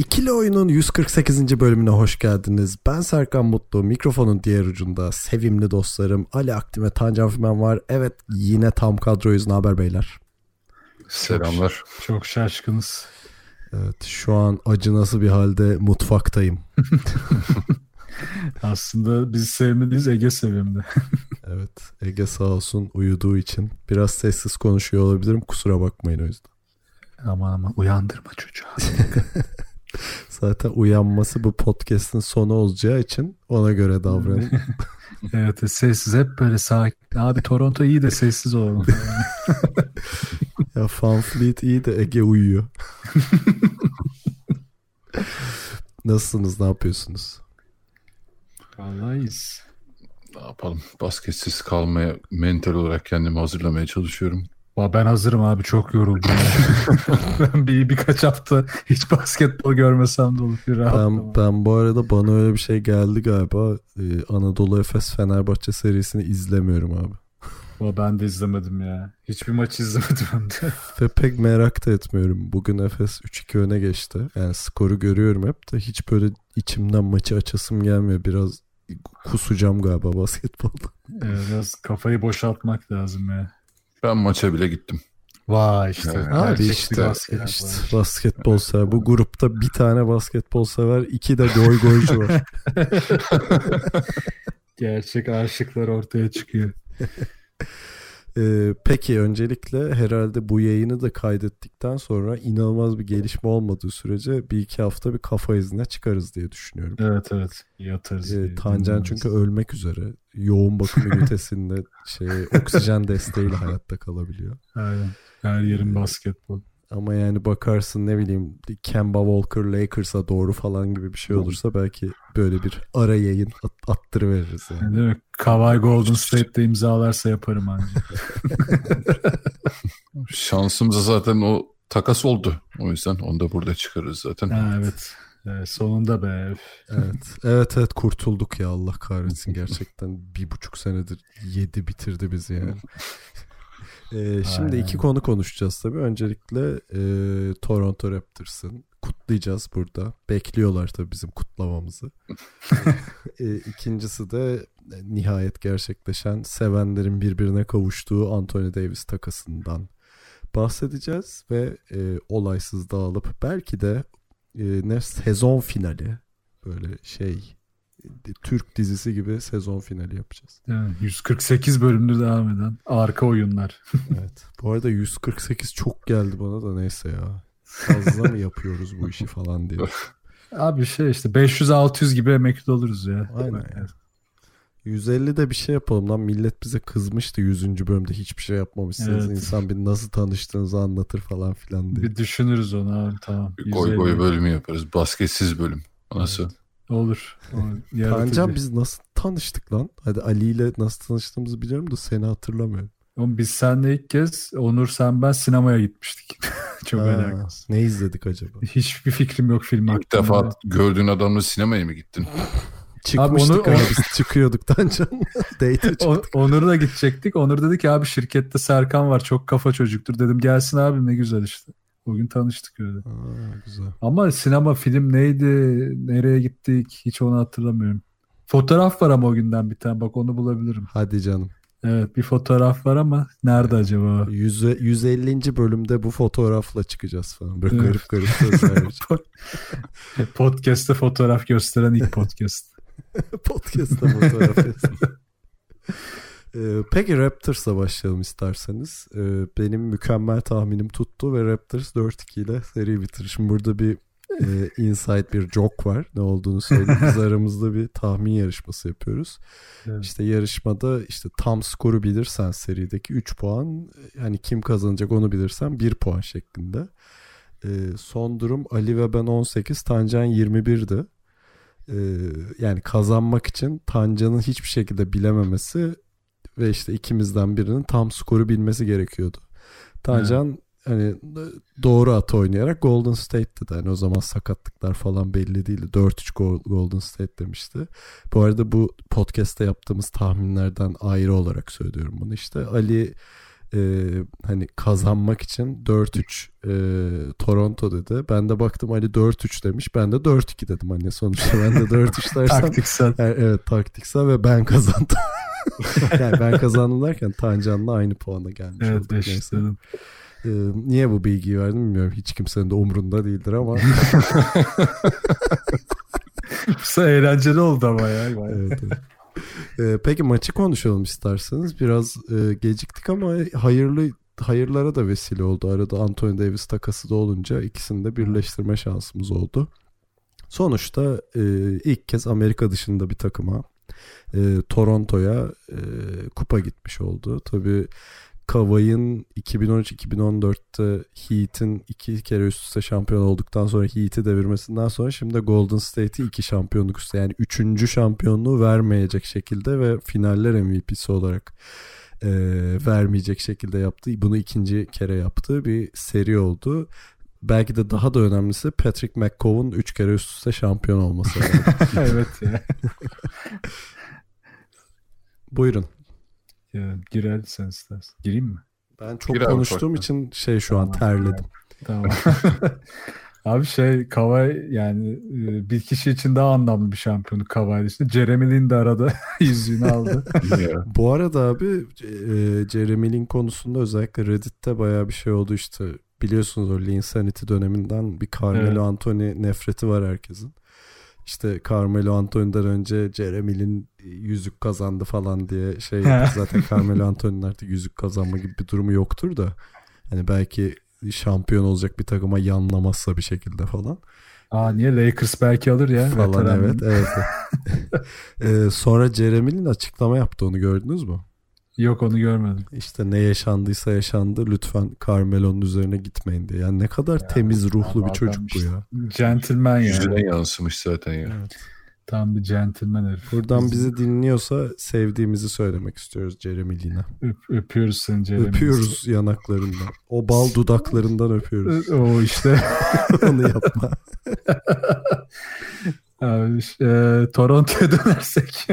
İkili Oyun'un 148. bölümüne hoş geldiniz. Ben Serkan Mutlu. Mikrofonun diğer ucunda sevimli dostlarım Ali Aktim ve Tancan Fümen var. Evet yine tam kadroyuz. Ne haber beyler? Selamlar. Çok şaşkınız. Evet şu an acı nasıl bir halde mutfaktayım. Aslında biz sevmediğiz Ege sevimli. Evet Ege sağ olsun uyuduğu için biraz sessiz konuşuyor olabilirim. Kusura bakmayın o yüzden. aman aman uyandırma çocuğu. Zaten uyanması bu podcast'in sonu olacağı için ona göre davranın. evet sessiz hep böyle sakin. Abi Toronto iyi de sessiz olalım. ya Fanfleet iyi de Ege uyuyor. Nasılsınız? Ne yapıyorsunuz? Vallahi iyiyiz. Ne yapalım? Basketsiz kalmaya mental olarak kendimi hazırlamaya çalışıyorum. Ben hazırım abi çok yoruldum. ben bir birkaç hafta hiç basketbol görmesem de olur. Ben, ben bu arada bana öyle bir şey geldi galiba. Ee, Anadolu Efes Fenerbahçe serisini izlemiyorum abi. Va ben de izlemedim ya. Hiçbir maç izlemedim hem de. Ve pek merak da etmiyorum. Bugün Efes 3-2 öne geçti. Yani skoru görüyorum hep de hiç böyle içimden maçı açasım gelmiyor. Biraz kusacağım galiba basketbolda. Evet, biraz kafayı boşaltmak lazım ya. Ben maça bile gittim. Vay işte. Evet. Abi işte, basket işte basketbol sever. Bu grupta bir tane basketbol sever, iki de goy goycu var. Gerçek aşıklar ortaya çıkıyor. Ee, peki öncelikle herhalde bu yayını da kaydettikten sonra inanılmaz bir gelişme olmadığı sürece bir iki hafta bir kafa izine çıkarız diye düşünüyorum. Evet evet. Yatarız. Ee, Tancan dinliyoruz. çünkü ölmek üzere. Yoğun bakım ünitesinde şey oksijen desteğiyle hayatta kalabiliyor. Aynen. Her yerin basketbol. Ama yani bakarsın ne bileyim Kemba Walker Lakers'a doğru falan gibi bir şey olursa belki böyle bir ara yayın at, attırıveririz yani. Değil mi? Kawhi Golden State'de imzalarsa yaparım ancak. Şansımıza zaten o takas oldu. O yüzden onu da burada çıkarırız zaten. ha, evet. Evet, sonunda be. Evet. Evet evet kurtulduk ya Allah kahretsin gerçekten bir buçuk senedir yedi bitirdi bizi yani. Ee, şimdi Aynen. iki konu konuşacağız tabii. Öncelikle e, Toronto Raptors'ın kutlayacağız burada. Bekliyorlar tabii bizim kutlamamızı. e, ikincisi de e, nihayet gerçekleşen sevenlerin birbirine kavuştuğu Anthony Davis takasından bahsedeceğiz ve e, olaysız dağılıp belki de e, ne sezon finali böyle şey Türk dizisi gibi sezon finali yapacağız. Yani 148 bölümdür devam eden arka oyunlar. Evet. Bu arada 148 çok geldi bana da neyse ya. Fazla mı yapıyoruz bu işi falan diye. Abi şey işte 500-600 gibi emekli oluruz ya. Aynen ya. 150'de bir şey yapalım lan. Millet bize kızmıştı 100. bölümde hiçbir şey yapmamışsınız. Evet. İnsan bir nasıl tanıştığınızı anlatır falan filan diye. Bir düşünürüz onu abi tamam. 150. goy bölümü yaparız. Basketsiz bölüm. Nasıl? Olur. olur. Tancan biz nasıl tanıştık lan? Hadi Ali ile nasıl tanıştığımızı biliyorum da seni hatırlamıyorum. Oğlum biz seninle ilk kez Onur sen ben sinemaya gitmiştik. Çok Ha, ne izledik acaba? Hiçbir fikrim yok film İlk hakkında. defa gördüğün adamla sinemaya mı gittin? Çıkmıştık onu- abi, biz çıkıyorduk Tancan. Çıktık. O- Onur'la gidecektik. Onur dedi ki abi şirkette Serkan var çok kafa çocuktur. Dedim gelsin abi ne güzel işte. Bugün tanıştık öyle. Aa, güzel. Ama sinema film neydi? Nereye gittik? Hiç onu hatırlamıyorum. Fotoğraf var ama o günden bir tane. Bak onu bulabilirim. Hadi canım. Evet bir fotoğraf var ama nerede acaba? Yüze, 150. bölümde bu fotoğrafla çıkacağız falan. Böyle garip garip sözler. Podcast'te fotoğraf gösteren ilk podcast. Podcast'ta fotoğraf. Ee, peki Raptors'la başlayalım isterseniz. Ee, benim mükemmel tahminim tuttu ve Raptors 4-2 ile seri bitirir. Şimdi burada bir e, inside bir joke var. Ne olduğunu söyleyeyim. Biz aramızda bir tahmin yarışması yapıyoruz. Evet. İşte yarışmada işte tam skoru bilirsen serideki 3 puan hani kim kazanacak onu bilirsen 1 puan şeklinde. E, son durum Ali ve ben 18, Tancan 21'di. E, yani kazanmak için Tancan'ın hiçbir şekilde bilememesi ve işte ikimizden birinin tam skoru bilmesi gerekiyordu. Tancan hani doğru at oynayarak Golden State'ti de. Yani o zaman sakatlıklar falan belli değildi. 4-3 Golden State demişti. Bu arada bu podcast'te yaptığımız tahminlerden ayrı olarak söylüyorum bunu. İşte Ali e, hani kazanmak için 4-3 e, Toronto dedi. Ben de baktım Ali 4-3 demiş. Ben de 4-2 dedim hani sonuçta ben de 4-3 dersem. Taktiksel. Yani, evet taktiksel ve ben kazandım. yani ben kazandım derken Tancan'la aynı puana gelmiş Evet olduk. Eşitledim. Ee, niye bu bilgiyi verdim bilmiyorum. Hiç kimsenin de umrunda değildir ama. Bu eğlenceli oldu ama ya. evet, evet. Ee, peki maçı konuşalım isterseniz. Biraz e, geciktik ama hayırlı hayırlara da vesile oldu. Arada Anthony Davis takası da olunca ikisini de birleştirme şansımız oldu. Sonuçta e, ilk kez Amerika dışında bir takıma e, Toronto'ya e, kupa gitmiş oldu. Tabii Kavay'ın 2013-2014'te Heat'in iki kere üst üste şampiyon olduktan sonra Heat'i devirmesinden sonra şimdi Golden State'i iki şampiyonluk üstü yani üçüncü şampiyonluğu vermeyecek şekilde ve finaller MVP'si olarak e, vermeyecek şekilde yaptı. Bunu ikinci kere yaptığı bir seri oldu. Belki de daha da önemlisi Patrick McCove'un üç kere üst üste şampiyon olması. evet ya. Buyurun. ya girer sen istersen. Gireyim mi? Ben çok Gir abi, konuştuğum için şey şu an Tamam. terledim. Tamam. Abi şey Kavay yani e, bir kişi için daha anlamlı bir şampiyonluk Kavay dışında. Jeremy Lin de arada yüzüğünü aldı. Bu arada abi e, Jeremy Lin konusunda özellikle Reddit'te bayağı bir şey oldu işte. Biliyorsunuz o Linsanity döneminden bir Carmelo Evet. Anthony nefreti var herkesin. İşte Carmelo Anthony'den önce Jeremy Lin yüzük kazandı falan diye şey. Zaten Carmelo Anthony'nin artık yüzük kazanma gibi bir durumu yoktur da. Hani belki şampiyon olacak bir takıma yanlamazsa bir şekilde falan. Aa niye Lakers belki alır ya. falan veteran. evet evet. Ee, sonra Jeremy Lin açıklama yaptı onu gördünüz mü? Yok onu görmedim. İşte ne yaşandıysa yaşandı lütfen Carmelo'nun üzerine gitmeyin diye. Yani ne kadar Ya, temiz ruhlu bir çocuk bu ya. Gentleman yani. Yüzüne yansımış zaten ya. Tam bir gentleman herif. Buradan Biz bizi dinliyorsa sevdiğimizi söylemek istiyoruz Jeremy Lin'e. öp- öpüyoruz seni Jeremy. Öpüyoruz yanaklarından. O bal dudaklarından öpüyoruz. O işte. Onu yapma. Abi, e, Toronto'ya dönersek.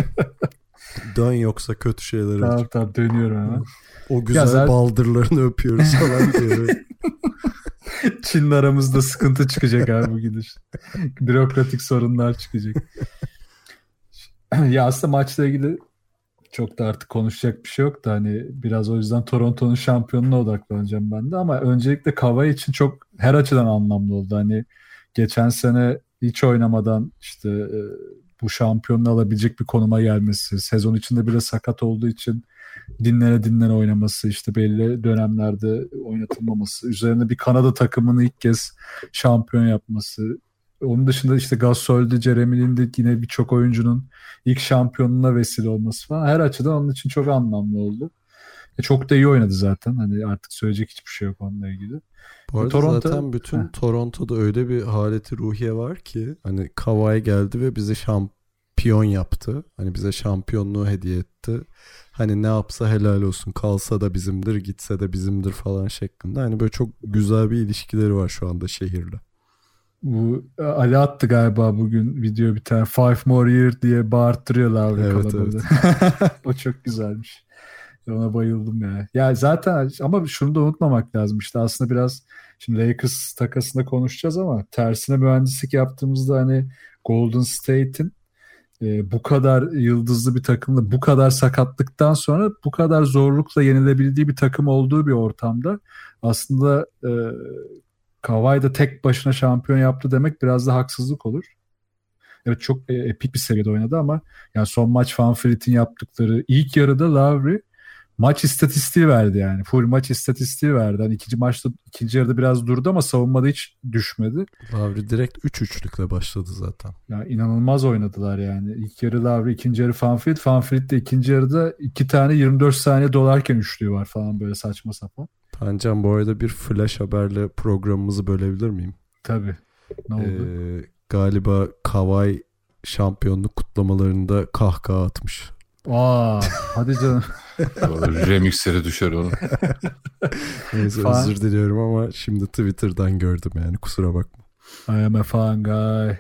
Dön yoksa kötü şeyler olur. tamam tamam dönüyorum hemen. O güzel zaten- baldırlarını öpüyoruz falan diyor. Çin'le aramızda sıkıntı çıkacak abi bu gidiş. Bürokratik sorunlar çıkacak. ya aslında maçla ilgili çok da artık konuşacak bir şey yok da hani biraz o yüzden Toronto'nun şampiyonuna odaklanacağım ben de ama öncelikle Kawhi için çok her açıdan anlamlı oldu. Hani geçen sene hiç oynamadan işte e, bu şampiyonluğu alabilecek bir konuma gelmesi, sezon içinde bile sakat olduğu için dinlene dinlene oynaması, işte belli dönemlerde oynatılmaması, üzerine bir Kanada takımını ilk kez şampiyon yapması. Onun dışında işte Gasol'de, Jeremy Lin'de yine birçok oyuncunun ilk şampiyonluğuna vesile olması falan her açıdan onun için çok anlamlı oldu. E, çok da iyi oynadı zaten. Hani artık söyleyecek hiçbir şey yok onunla ilgili. Bu arada Toronto- zaten bütün Heh. Toronto'da öyle bir haleti ruhiye var ki hani Kawhi geldi ve bizi şampiyon yaptı. Hani bize şampiyonluğu hediye etti. Hani ne yapsa helal olsun. Kalsa da bizimdir, gitse de bizimdir falan şeklinde. Hani böyle çok güzel bir ilişkileri var şu anda şehirle. Bu e, Ali attı galiba bugün video bir tane Five More Year diye bağırttırıyorlar abi Evet, kalabalığı. o çok güzelmiş. Ona bayıldım ya. Ya zaten ama şunu da unutmamak lazım işte aslında biraz şimdi Lakers takasında konuşacağız ama tersine mühendislik yaptığımızda hani Golden State'in e, bu kadar yıldızlı bir takımla bu kadar sakatlıktan sonra bu kadar zorlukla yenilebildiği bir takım olduğu bir ortamda aslında e, Kawhi da tek başına şampiyon yaptı demek biraz da haksızlık olur. Evet çok e, epik bir seviyede oynadı ama yani son maç Van Fleet'in yaptıkları ilk yarıda Lowry maç istatistiği verdi yani. Full maç istatistiği verdi. Hani ikinci maçta ikinci yarıda biraz durdu ama savunmada hiç düşmedi. Lavri direkt 3-3'lükle başladı zaten. Yani inanılmaz oynadılar yani. İlk yarı Lowry, ikinci yarı. Van Fleet de ikinci yarıda iki tane 24 saniye dolarken üçlüğü var falan böyle saçma sapan. Tancan bu arada bir flash haberle programımızı bölebilir miyim? Tabii. Ne oldu? Ee, galiba Kavay şampiyonluk kutlamalarında kahkaha atmış. Aa, hadi canım. Remixleri düşer onun. Neyse Fa- özür diliyorum ama şimdi Twitter'dan gördüm yani kusura bakma. I am a fun guy.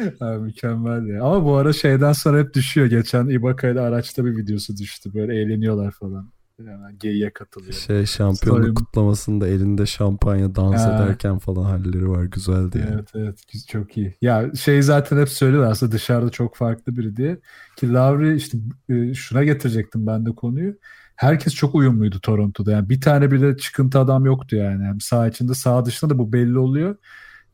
ha, mükemmel ya. Ama bu ara şeyden sonra hep düşüyor. Geçen Ibaka araçta bir videosu düştü. Böyle eğleniyorlar falan. Yani geyiğe katılıyor. Şey şampiyonluk Story- kutlamasında elinde şampanya dans Ha. ederken falan halleri var güzeldi yani. Evet evet çok iyi. Ya şey zaten hep söylüyorlar aslında dışarıda çok farklı biri diye. Ki Lavri işte e, şuna getirecektim ben de konuyu. Herkes çok uyumluydu Toronto'da. Yani bir tane bile çıkıntı adam yoktu yani. yani sağ içinde sağ dışında da bu belli oluyor.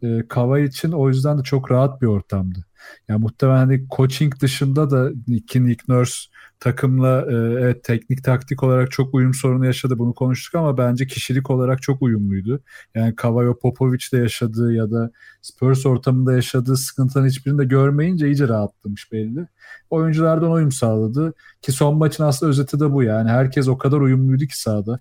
E, Kava için o yüzden de çok rahat bir ortamdı. Yani muhtemelen hani coaching dışında da Nick, Nick Nurse takımla e, evet, teknik taktik olarak çok uyum sorunu yaşadı. Bunu konuştuk ama bence kişilik olarak çok uyumluydu. Yani Kavayo Popovic'de yaşadığı ya da Spurs ortamında yaşadığı sıkıntıların hiçbirini de görmeyince iyice rahatlamış belli. Oyunculardan uyum sağladı. Ki son maçın aslında özeti de bu yani. Herkes o kadar uyumluydu ki sahada.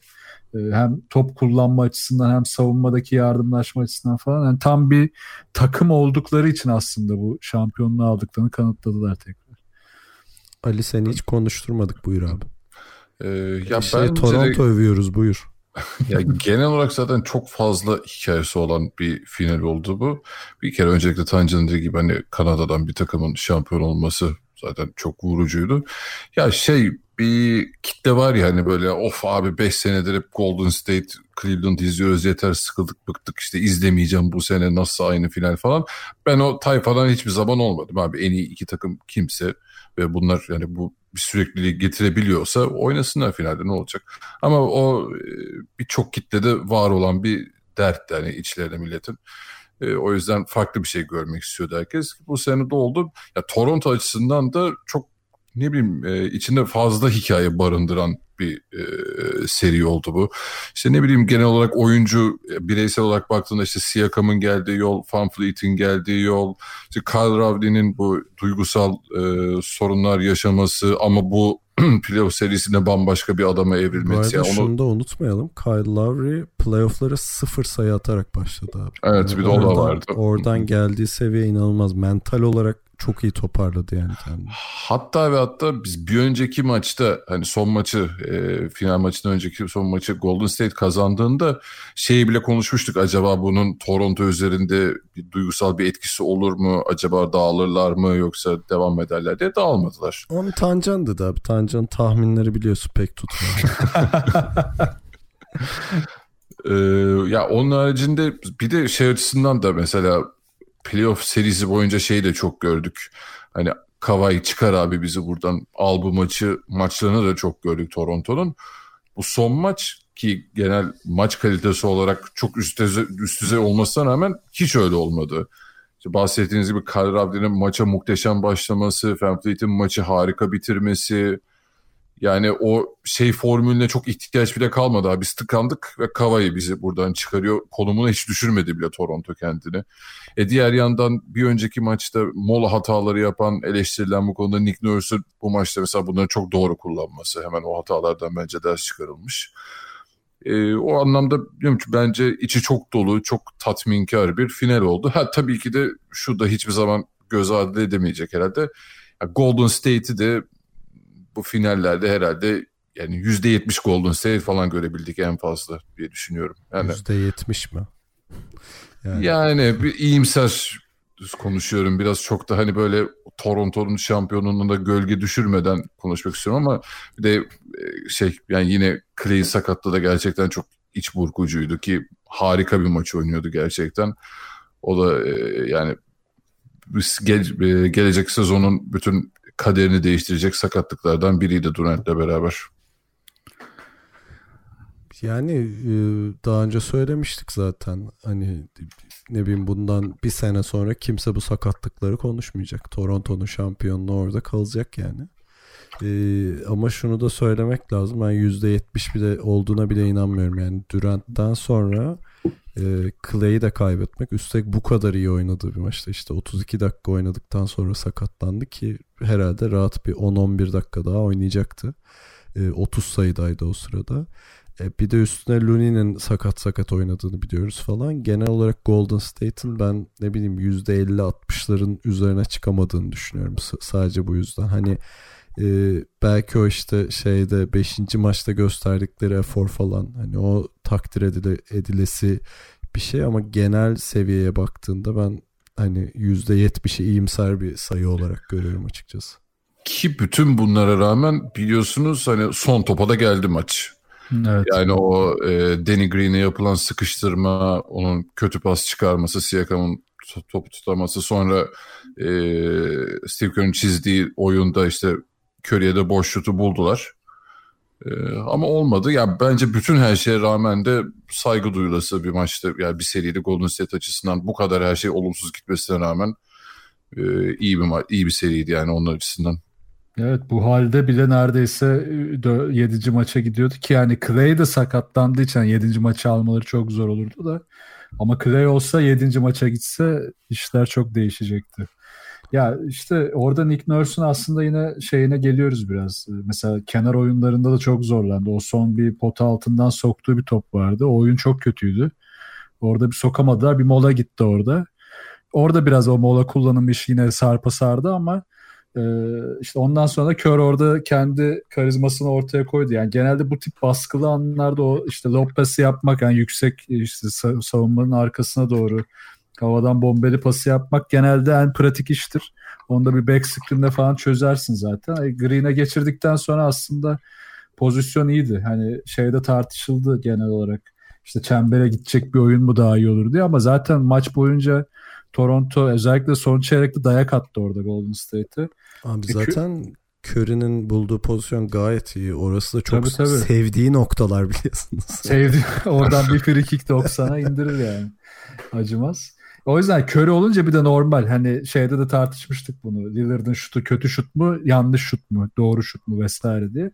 Ee, Hem top kullanma açısından hem savunmadaki yardımlaşma açısından falan. Yani tam bir takım oldukları için aslında bu şampiyonluğu aldıklarını kanıtladılar tekrar. Ali seni hiç konuşturmadık buyur abi. Ee, ya şey, bence de- Toronto övüyoruz buyur. Ya genel olarak zaten çok fazla hikayesi olan bir final oldu bu. Bir kere öncelikle Tancan'ın dediği gibi hani Kanada'dan bir takımın şampiyon olması zaten çok vurucuydu. Ya şey bir kitle var ya hani böyle of abi 5 senedir hep Golden State Cleveland izliyoruz yeter sıkıldık bıktık işte izlemeyeceğim bu sene nasıl aynı final falan. Ben o tayfadan hiçbir zaman olmadım abi en iyi iki takım kimse ve bunlar yani bu bir sürekliliği getirebiliyorsa oynasınlar finalde ne olacak. Ama o e, birçok kitlede var olan bir dert yani içlerinde milletin. E, o yüzden farklı bir şey görmek istiyordu herkes. Bu sene de oldu. Ya Toronto açısından da çok ne bileyim e, içinde fazla hikaye barındıran bir e, seri oldu bu. İşte ne bileyim genel olarak oyuncu e, bireysel olarak baktığında işte Siakam'ın geldiği yol, Van Fleet'in geldiği yol, işte Kyle Rowley'nin bu duygusal e, sorunlar yaşaması ama bu playoff serisinde bambaşka bir adama Bu evrilmesi. arada Yani onu, şunu da unutmayalım. Kyle Lowry playoff'lara sıfır sayı atarak başladı abi. Evet, bir de o da vardı. Oradan geldiği seviye inanılmaz. Mental olarak çok iyi toparladı yani kendini. Hatta ve hatta biz bir önceki maçta hani son maçı e, final maçından önceki son maçı Golden State kazandığında şeyi bile konuşmuştuk. Acaba bunun Toronto üzerinde bir duygusal bir etkisi olur mu? Acaba dağılırlar mı yoksa devam ederler diye dağılmadılar. Onu Tancan dedi abi. Tancan tahminleri biliyorsun pek tutmuyor. Ee, ya onun haricinde bir de şey açısından da mesela playoff serisi boyunca şeyi de çok gördük. Hani Kavai çıkar abi bizi buradan al bu maçı maçlarını da çok gördük Toronto'nun. Bu son maç ki genel maç kalitesi olarak çok üst düzey, üst düzey olmasına rağmen hiç öyle olmadı. İşte bahsettiğiniz gibi Kyle maça muhteşem başlaması, Van Fleet'in maçı harika bitirmesi, yani o şey formülüne çok ihtiyaç bile kalmadı. Biz tıkandık ve Kavai bizi buradan çıkarıyor. Konumuna hiç düşürmedi bile Toronto kendini. E diğer yandan bir önceki maçta mola hataları yapan, eleştirilen bu konuda Nick Nurse'un bu maçta mesela bunları çok doğru kullanması. Hemen o hatalardan bence ders çıkarılmış. E, o anlamda diyorum ki bence içi çok dolu, çok tatminkar bir final oldu. Ha tabii ki de şu da hiçbir zaman göz ardı edemeyecek herhalde. Golden State'i de bu finallerde herhalde yani %70 Golden State falan görebildik en fazla diye düşünüyorum. Yani %70 mi? Yani, yani bir iyimser konuşuyorum. Biraz çok da hani böyle Toronto'nun şampiyonluğuna da gölge düşürmeden konuşmak istiyorum ama bir de e, şey yani yine Clay sakatlığı da gerçekten çok iç burkucuydu ki harika bir maç oynuyordu gerçekten. O da e, yani biz gel- e, gelecek sezonun bütün kaderini değiştirecek sakatlıklardan biriydi Durant'le beraber. Yani e, daha önce söylemiştik zaten hani ne bileyim bundan bir sene sonra kimse bu sakatlıkları konuşmayacak. Toronto'nun şampiyonluğu orada kalacak yani. E, ama şunu da söylemek lazım. Ben %70 bile olduğuna bile inanmıyorum. Yani Durant'tan sonra e, Clay'i de kaybetmek. Üstelik bu kadar iyi oynadığı bir maçta işte 32 dakika oynadıktan sonra sakatlandı ki herhalde rahat bir 10-11 dakika daha oynayacaktı. E, 30 sayıdaydı o sırada. E, bir de üstüne Looney'nin sakat sakat oynadığını biliyoruz falan. Genel olarak Golden State'in ben ne bileyim %50-60'ların üzerine çıkamadığını düşünüyorum. S- sadece bu yüzden. Hani e, belki o işte şeyde 5. maçta gösterdikleri efor falan hani o takdir edile, edilesi bir şey ama genel seviyeye baktığında ben hani %70'i iyimser bir sayı olarak görüyorum açıkçası. Ki bütün bunlara rağmen biliyorsunuz hani son topa da geldi maç. Evet. Yani o e, Danny Green'e yapılan sıkıştırma, onun kötü pas çıkarması, Siakam'ın topu tutaması, sonra e, Steve Kerr'ın çizdiği oyunda işte Curry'e de boş şutu buldular. E, ama olmadı. Yani bence bütün her şeye rağmen de saygı duyulası bir maçtı. Yani bir seride Golden State açısından bu kadar her şey olumsuz gitmesine rağmen e, iyi bir iyi bir seriydi yani onun açısından. Evet bu halde bile neredeyse 7. maça gidiyordu ki yani Clay de sakatlandığı için 7. maçı almaları çok zor olurdu da ama Clay olsa 7. maça gitse işler çok değişecekti. Ya işte orada Nick Nurse'un aslında yine şeyine geliyoruz biraz. Mesela kenar oyunlarında da çok zorlandı. O son bir pota altından soktuğu bir top vardı. O oyun çok kötüydü. Orada bir sokamadılar. Bir mola gitti orada. Orada biraz o mola kullanım işi yine sarpa sardı ama ee, işte ondan sonra da Kör orada kendi karizmasını ortaya koydu. Yani genelde bu tip baskılı anlarda o işte Lopez'i yapmak yani yüksek işte savunmanın arkasına doğru havadan bombeli pası yapmak genelde en pratik iştir. Onda bir back screen'de falan çözersin zaten. E, Green'e geçirdikten sonra aslında pozisyon iyiydi. Hani şeyde tartışıldı genel olarak. İşte çembere gidecek bir oyun mu daha iyi olur diye ama zaten maç boyunca Toronto özellikle son çeyrekte dayak attı orada Golden State'e. Abi zaten Curry'nin bulduğu pozisyon gayet iyi. Orası da çok tabii, tabii. sevdiği noktalar biliyorsunuz. Sevdi. Oradan bir free kick 90'a indirir yani. Acımaz. O yüzden Curry olunca bir de normal. Hani şeyde de tartışmıştık bunu. Lillard'ın şutu kötü şut mu, yanlış şut mu, doğru şut mu vesaire diye.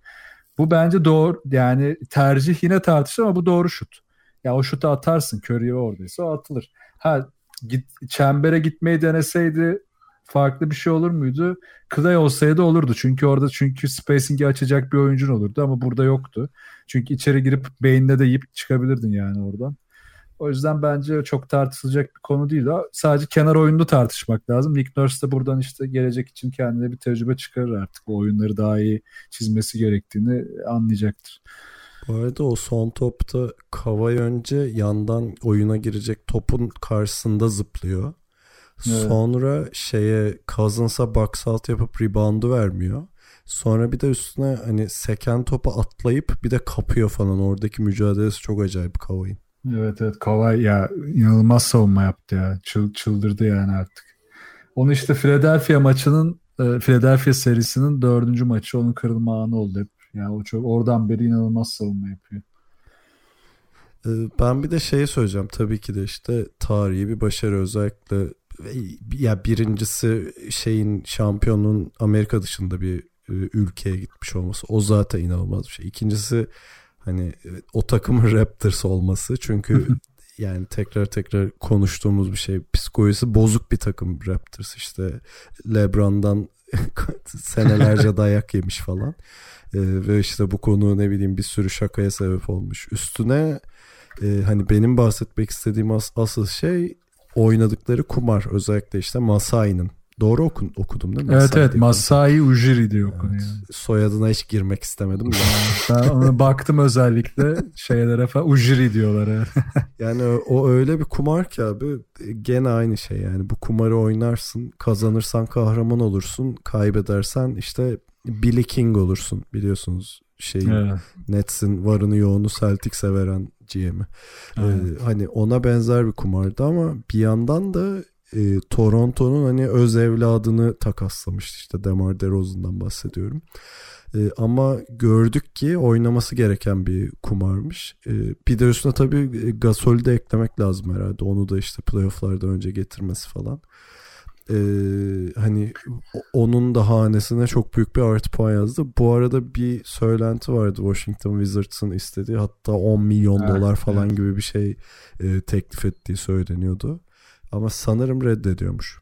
Bu bence doğru yani tercih yine tartışılır ama bu doğru şut. Ya o şutu atarsın Curry oradaysa o atılır. Ha git, çembere gitmeyi deneseydi farklı bir şey olur muydu? Clay olsaydı olurdu. Çünkü orada çünkü spacing'i açacak bir oyuncun olurdu ama burada yoktu. Çünkü içeri girip beynine de yiyip çıkabilirdin yani oradan. O yüzden bence çok tartışılacak bir konu değil. Sadece kenar oyunda tartışmak lazım. Nick Nurse de buradan işte gelecek için kendine bir tecrübe çıkarır artık. O oyunları daha iyi çizmesi gerektiğini anlayacaktır. Bu arada o son topta Kavay önce yandan oyuna girecek topun karşısında zıplıyor. Evet. Sonra şeye Cousins'a box out yapıp reboundu vermiyor. Sonra bir de üstüne hani seken topu atlayıp bir de kapıyor falan. Oradaki mücadelesi çok acayip Kavay'ın. Evet evet Kavay ya inanılmaz savunma yaptı ya. Çıl, çıldırdı yani artık. Onu işte Philadelphia maçının e, Philadelphia serisinin dördüncü maçı onun kırılma anı oldu hep. Yani o çok oradan beri inanılmaz savunma yapıyor. E, ben bir de şeyi söyleyeceğim. Tabii ki de işte tarihi bir başarı özellikle ya birincisi şeyin şampiyonun Amerika dışında bir e, ülkeye gitmiş olması o zaten inanılmaz bir şey. İkincisi hani e, o takımın Raptors olması. Çünkü yani tekrar tekrar konuştuğumuz bir şey psikolojisi bozuk bir takım Raptors işte. LeBron'dan senelerce dayak yemiş falan. Ee, ve işte bu konu ne bileyim bir sürü şakaya sebep olmuş. Üstüne e, hani benim bahsetmek istediğim as- asıl şey oynadıkları kumar. Özellikle işte Masai'nin. Doğru okun, okudum değil mi? Evet Masai evet Masai Ujiri diye okunuyor. Evet, soyadına hiç girmek istemedim. ben ona baktım özellikle şeylere falan Ujiri diyorlar. Yani. yani o, öyle bir kumar ki abi gene aynı şey yani bu kumarı oynarsın kazanırsan kahraman olursun kaybedersen işte Billy King olursun biliyorsunuz şey evet. Nets'in varını yoğunu Celtics'e veren GM'i. Ee, hani ona benzer bir kumardı ama bir yandan da e, Toronto'nun hani öz evladını takaslamıştı işte Demar DeRozan'dan bahsediyorum. E, ama gördük ki oynaması gereken bir kumarmış. E, bir de üstüne tabii Gasol'ü de eklemek lazım herhalde. Onu da işte playoff'lardan önce getirmesi falan e, hani onun da hanesine çok büyük bir artı puan yazdı. Bu arada bir söylenti vardı Washington Wizards'ın istediği hatta 10 milyon evet, dolar falan evet. gibi bir şey e, teklif ettiği söyleniyordu. Ama sanırım reddediyormuş.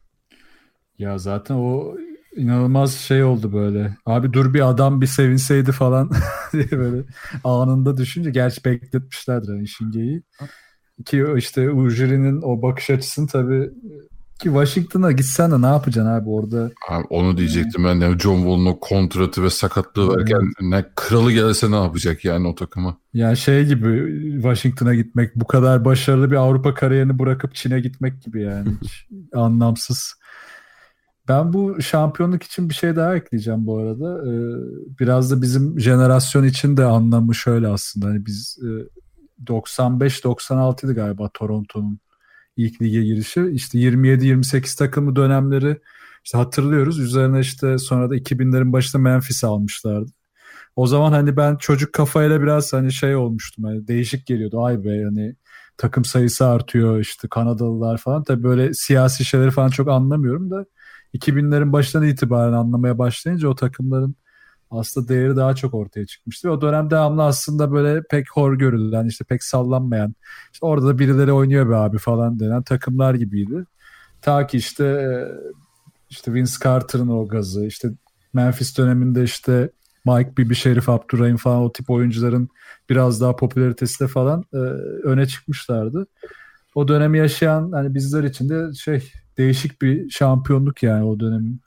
Ya zaten o inanılmaz şey oldu böyle. Abi dur bir adam bir sevinseydi falan. diye böyle anında düşünce gerçi bekletmişlerdir yani işin geyiği. Ki işte Ujiri'nin o bakış açısını tabii ki Washington'a gitsen de ne yapacaksın abi orada? Abi onu diyecektim ben de John Wall'un o kontratı ve sakatlığı varken ne kralı gelse ne yapacak yani o takıma? Yani şey gibi Washington'a gitmek bu kadar başarılı bir Avrupa kariyerini bırakıp Çin'e gitmek gibi yani anlamsız. Ben bu şampiyonluk için bir şey daha ekleyeceğim bu arada. Ee, biraz da bizim jenerasyon için de anlamı şöyle aslında. Hani biz e, 95-96'ydı galiba Toronto'nun ilk lige girişi. İşte 27-28 takımı dönemleri işte hatırlıyoruz. Üzerine işte sonra da 2000'lerin başında Memphis almışlardı. O zaman hani ben çocuk kafayla biraz hani şey olmuştum. Hani değişik geliyordu. Ay be hani takım sayısı artıyor işte Kanadalılar falan. Tabii böyle siyasi şeyleri falan çok anlamıyorum da 2000'lerin başından itibaren anlamaya başlayınca o takımların aslında değeri daha çok ortaya çıkmıştı. Ve o dönem devamlı aslında böyle pek hor görülen, işte pek sallanmayan, işte orada da birileri oynuyor be abi falan denen takımlar gibiydi. Ta ki işte işte Vince Carter'ın o gazı, işte Memphis döneminde işte Mike Bibby, Şerif Abdurrahim falan o tip oyuncuların biraz daha popülaritesi de falan e, öne çıkmışlardı. O dönemi yaşayan hani bizler için de şey değişik bir şampiyonluk yani o dönemin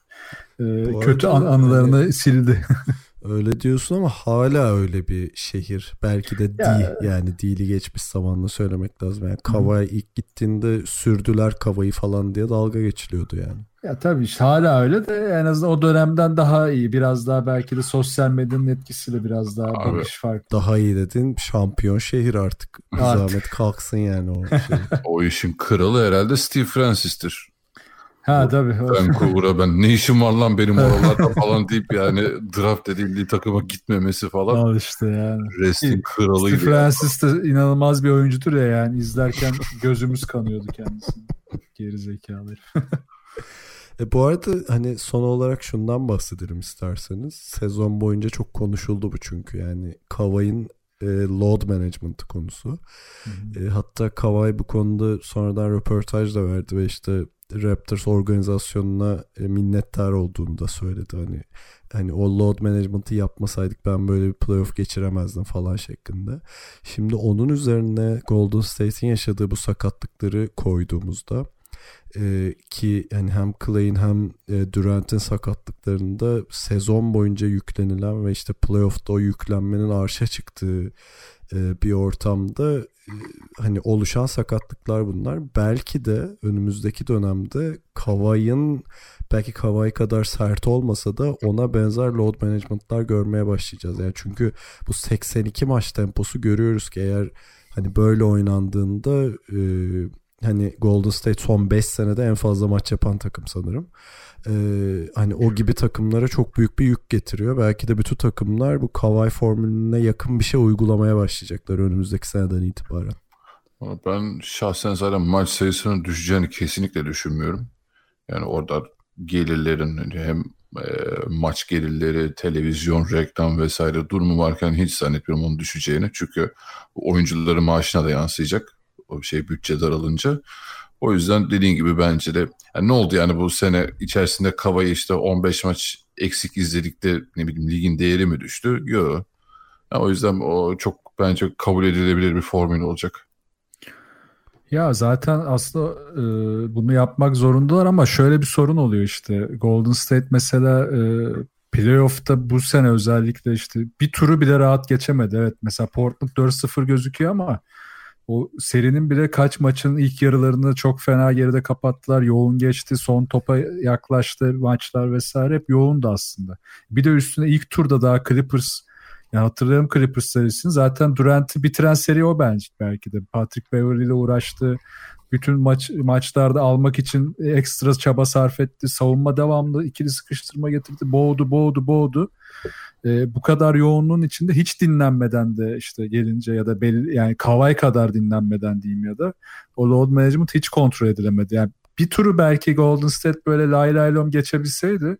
e, kötü an- anılarını hani, sildi. öyle diyorsun ama hala öyle bir şehir. Belki de ya, değil yani değili geçmiş zamanla söylemek lazım. Yani Kavay ilk gittiğinde sürdüler Kavay'ı falan diye dalga geçiliyordu yani. Ya tabii işte hala öyle de en azından o dönemden daha iyi. Biraz daha belki de sosyal medyanın etkisiyle biraz daha Abi, bakış farklı. Daha iyi dedin şampiyon şehir artık. artık. Zahmet kalksın yani o şey. o işin kralı herhalde Steve Francis'tir. Ha tabii. Vancouver'a ben ne işim var lan benim oralarda falan deyip yani draft edildiği takıma gitmemesi falan. Al işte yani. Restin kralıydı. Steve Francis de inanılmaz bir oyuncudur ya yani izlerken gözümüz kanıyordu kendisini. Geri zekalı. E bu arada hani son olarak şundan bahsedelim isterseniz. Sezon boyunca çok konuşuldu bu çünkü yani Kavay'ın e, load management konusu. E, hatta Kavay bu konuda sonradan röportaj da verdi ve işte Raptors organizasyonuna e, minnettar olduğunu da söyledi. Hani hani o load management'ı yapmasaydık ben böyle bir playoff geçiremezdim falan şeklinde. Şimdi onun üzerine Golden State'in yaşadığı bu sakatlıkları koyduğumuzda e, ki yani hem Clay'in hem e, Durant'in sakatlıklarında sezon boyunca yüklenilen ve işte playoff'ta o yüklenmenin arşa çıktığı e, bir ortamda hani oluşan sakatlıklar bunlar. Belki de önümüzdeki dönemde Kavay'ın belki Kavay kadar sert olmasa da ona benzer load management'lar görmeye başlayacağız. Yani çünkü bu 82 maç temposu görüyoruz ki eğer hani böyle oynandığında e, hani Golden State son 5 senede en fazla maç yapan takım sanırım e, hani o gibi takımlara çok büyük bir yük getiriyor. Belki de bütün takımlar bu Kawhi formülüne yakın bir şey uygulamaya başlayacaklar önümüzdeki seneden itibaren. Ben şahsen zaten maç sayısının düşeceğini kesinlikle düşünmüyorum. Yani orada gelirlerin hani hem e, maç gelirleri, televizyon, reklam vesaire durumu varken hiç zannetmiyorum onun düşeceğini. Çünkü oyuncuların maaşına da yansıyacak. O şey bütçe daralınca. O yüzden dediğin gibi bence de yani ne oldu yani bu sene içerisinde Kava'yı işte 15 maç eksik izledik de ne bileyim ligin değeri mi düştü? Yok. Yani o yüzden o çok bence kabul edilebilir bir formül olacak. Ya zaten aslında e, bunu yapmak zorundalar ama şöyle bir sorun oluyor işte. Golden State mesela e, playoff'ta bu sene özellikle işte bir turu bile rahat geçemedi. Evet mesela Portland 4-0 gözüküyor ama o serinin bile kaç maçın ilk yarılarını çok fena geride kapattılar. Yoğun geçti. Son topa yaklaştı maçlar vesaire. Hep yoğundu aslında. Bir de üstüne ilk turda daha Clippers yani hatırlayalım Clippers serisini. Zaten Durant'i bitiren seri o bence belki de. Patrick Beverly ile uğraştı. Bütün maç maçlarda almak için ekstra çaba sarf etti. Savunma devamlı ikili sıkıştırma getirdi. Boğdu, boğdu, boğdu e, bu kadar yoğunluğun içinde hiç dinlenmeden de işte gelince ya da belli yani kavay kadar dinlenmeden diyeyim ya da o load management hiç kontrol edilemedi. Yani bir turu belki Golden State böyle lay lay lom geçebilseydi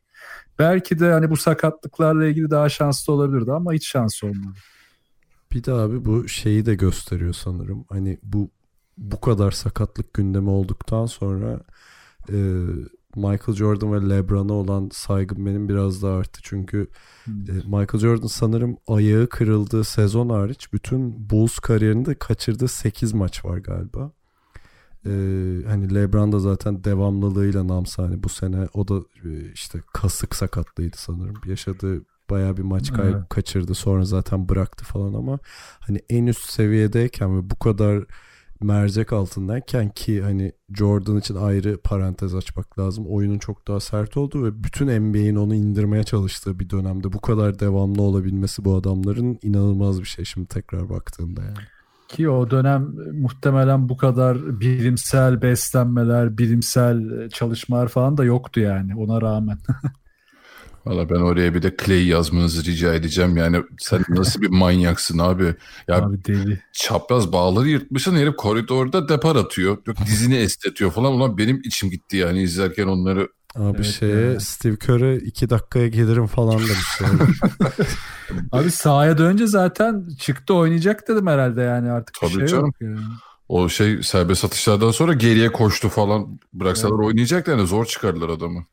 belki de hani bu sakatlıklarla ilgili daha şanslı olabilirdi ama hiç şans olmadı. Bir de abi bu şeyi de gösteriyor sanırım. Hani bu bu kadar sakatlık gündemi olduktan sonra e, Michael Jordan ve LeBron'a olan saygım benim biraz daha arttı. Çünkü Hmm. e, Michael Jordan sanırım ayağı kırıldığı sezon hariç bütün Bulls kariyerinde kaçırdığı 8 maç var galiba. E, hani LeBron da zaten devamlılığıyla namsa hani bu sene o da e, işte kasık sakatlıydı sanırım. Yaşadığı baya bir maç kay- Evet. kaçırdı sonra zaten bıraktı falan ama hani en üst seviyedeyken ve bu kadar mercek altındayken ki hani Jordan için ayrı parantez açmak lazım. Oyunun çok daha sert olduğu ve bütün NBA'in onu indirmeye çalıştığı bir dönemde bu kadar devamlı olabilmesi bu adamların inanılmaz bir şey şimdi tekrar baktığında yani. Ki o dönem muhtemelen bu kadar bilimsel beslenmeler, bilimsel çalışmalar falan da yoktu yani ona rağmen. Valla ben oraya bir de Clay yazmanızı rica edeceğim. Yani sen nasıl bir manyaksın abi? Ya Abi deli. çapraz bağları yırtmışsın herif koridorda depar atıyor. Yok dizini esnetiyor falan. Ulan benim içim gitti yani izlerken onları. Abi Evet şeye ya. Steve Kerr'e iki dakikaya gelirim falan demişler. Abi sahaya dönünce zaten çıktı oynayacak dedim herhalde yani artık bir Tabii şey canım. yok. Yani. O şey serbest atışlardan sonra geriye koştu falan. Bıraksalar Evet. oynayacak yani zor çıkardılar adamı.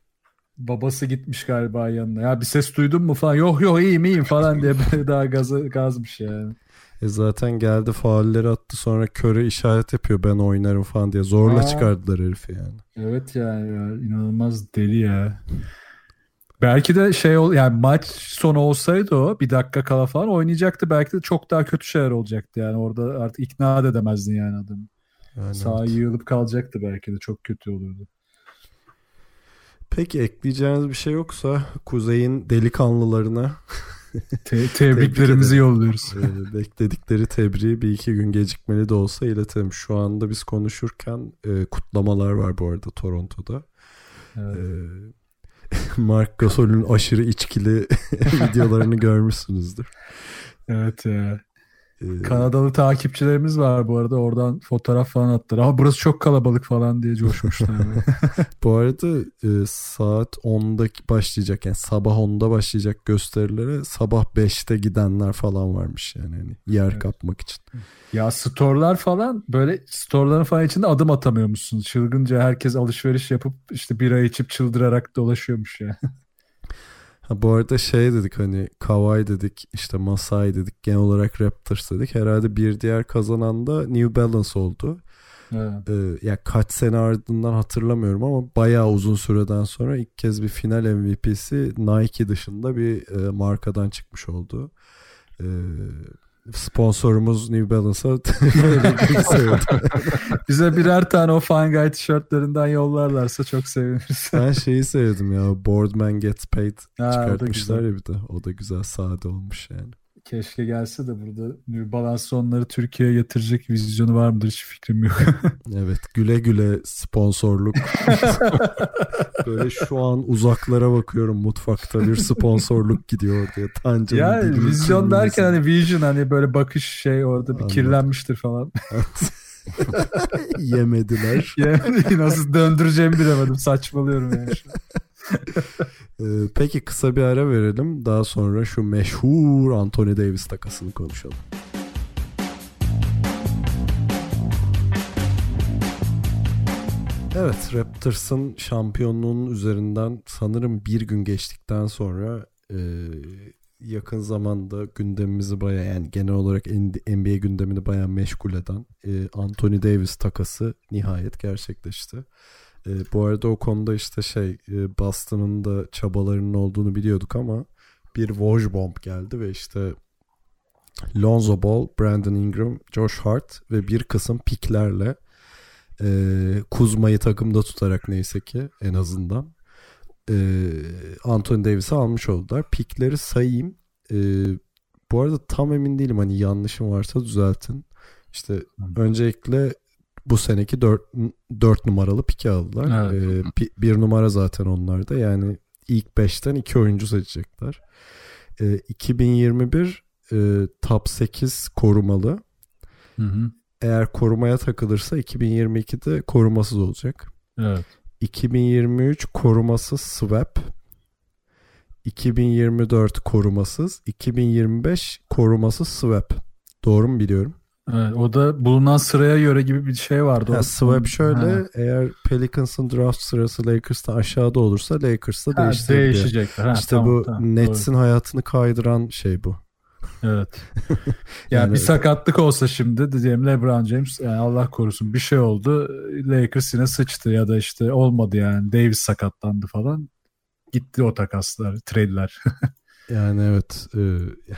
Babası gitmiş galiba yanına. Ya bir ses duydun mu falan. Yok yok iyiyim iyiyim falan diye böyle daha gazı, gazmış yani. e zaten geldi faulleri attı sonra Kerr'e işaret yapıyor ben oynarım falan diye. Zorla Aa. çıkardılar herifi yani. Evet yani ya, inanılmaz deli ya. Belki de şey ol yani maç sonu olsaydı o bir dakika kala falan oynayacaktı. Belki de çok daha kötü şeyler olacaktı yani. Orada artık ikna edemezdin yani adamı. Yani Sağa evet. yığılıp kalacaktı belki de çok kötü olurdu. Peki ekleyeceğiniz bir şey yoksa Kuzey'in delikanlılarına Te- tebriklerimizi yolluyoruz. e, bekledikleri tebriği bir iki gün gecikmeli de olsa iletelim. Şu anda biz konuşurken e, kutlamalar var bu arada Toronto'da. Evet. E, Mark Gasol'ün aşırı içkili videolarını görmüşsünüzdür. Evet ya. E, Kanadalı takipçilerimiz var bu arada. Oradan fotoğraf falan attılar. Ama burası çok kalabalık falan diye coşmuşlar. Bu arada e, saat 10'da başlayacak yani sabah 10'da başlayacak gösterilere sabah 5'te gidenler falan varmış yani hani yer Evet. kapmak için. ya storelar falan böyle storeların falan içinde adım atamıyor musunuz? Çılgınca herkes alışveriş yapıp işte bira içip çıldırarak dolaşıyormuş ya. Ha bu arada şey dedik hani Kawhi dedik işte Masai dedik genel olarak Raptors dedik. Herhalde bir diğer kazanan da New Balance oldu. Evet. Ee, ya kaç sene ardından hatırlamıyorum ama bayağı uzun süreden sonra ilk kez bir final MVP'si Nike dışında bir e, markadan çıkmış oldu. Ee, sponsorumuz New Balance'a. Bize birer tane o Fine Guy tişörtlerinden yollarlarsa çok seviniriz. Ben şeyi sevdim ya Boardman Gets Paid Ha, çıkartmışlar ya bir de. O da güzel sade olmuş yani. Keşke gelse de burada New Balance onları Türkiye'ye getirecek vizyonu var mıdır hiç fikrim yok. Evet güle güle sponsorluk. Böyle şu an uzaklara bakıyorum mutfakta bir sponsorluk gidiyor diye. Tancanın ya dilini vizyon derken hani vision hani böyle bakış şey orada bir Anladım. kirlenmiştir falan. Yemediler. yani nasıl döndüreceğimi bilemedim saçmalıyorum yani. Ee, peki kısa bir ara verelim. Daha sonra şu meşhur Anthony Davis takasını konuşalım. Evet Raptors'ın şampiyonluğunun üzerinden sanırım bir gün geçtikten sonra e, yakın zamanda gündemimizi baya yani genel olarak NBA gündemini baya meşgul eden e, Anthony Davis takası nihayet gerçekleşti. E, bu arada o konuda işte şey e, Boston'ın da çabalarının olduğunu biliyorduk ama bir Woj bomb geldi ve işte Lonzo Ball, Brandon Ingram, Josh Hart ve bir kısım piklerle e, Kuzma'yı takımda tutarak neyse ki en azından e, Anthony Davis'i almış oldular. Pikleri sayayım. E, bu arada tam emin değilim hani yanlışım varsa düzeltin. İşte öncelikle bu seneki 4, 4 numaralı piki aldılar. Evet. E, pi- bir numara zaten onlarda. Yani ilk 5'ten 2 oyuncu seçecekler. E, 2021 e, top 8 korumalı. Hı hı. Eğer korumaya takılırsa 2022'de korumasız olacak. Evet. 2023 korumasız swap. 2024 korumasız. 2025 korumasız swap. Doğru mu biliyorum? Evet, o da bulunan sıraya göre gibi bir şey vardı. O- swap şöyle Ha. eğer Pelicans'ın draft sırası Lakers'ta aşağıda olursa Lakers'ta Ha, değişecektir. Ha, İşte tamam, bu tamam, Nets'in hayatını kaydıran şey bu. doğru. Evet. yani, Yani- bir sakatlık olsa şimdi diyeyim LeBron James yani Allah korusun bir şey oldu. Lakers yine sıçtı ya da işte olmadı yani. Davis sakatlandı falan. Gitti o takaslar, trade'ler. Yani evet e,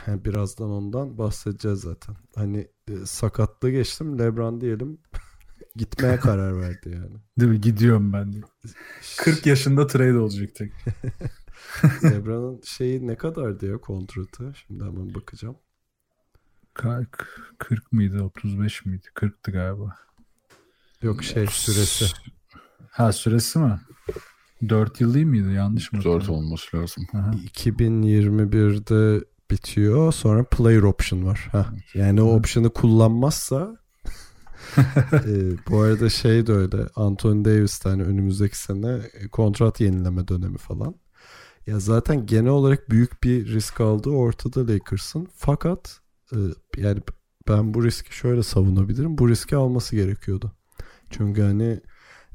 yani birazdan ondan bahsedeceğiz zaten. Hani e, sakatlığı geçtim LeBron diyelim gitmeye karar verdi yani. Değil mi? Gidiyorum ben diye. 40 yaşında trade olacak tek. LeBron'un şeyi ne kadardı ya kontratı? Şimdi hemen bakacağım. 40, 40 mıydı 35 miydi? 40'tı galiba. Yok şey süresi. Ha süresi mi? 4 yıl değil miydi? Yanlış mı? 4 olması lazım. Aha. 2021'de bitiyor. Sonra player option var. Ha, yani o option'ı kullanmazsa e, bu arada şey de öyle. Anthony Davis hani önümüzdeki sene e, kontrat yenileme dönemi falan. Ya zaten genel olarak büyük bir risk aldığı ortada Lakers'ın. Fakat e, yani ben bu riski şöyle savunabilirim. Bu riski alması gerekiyordu. Çünkü hani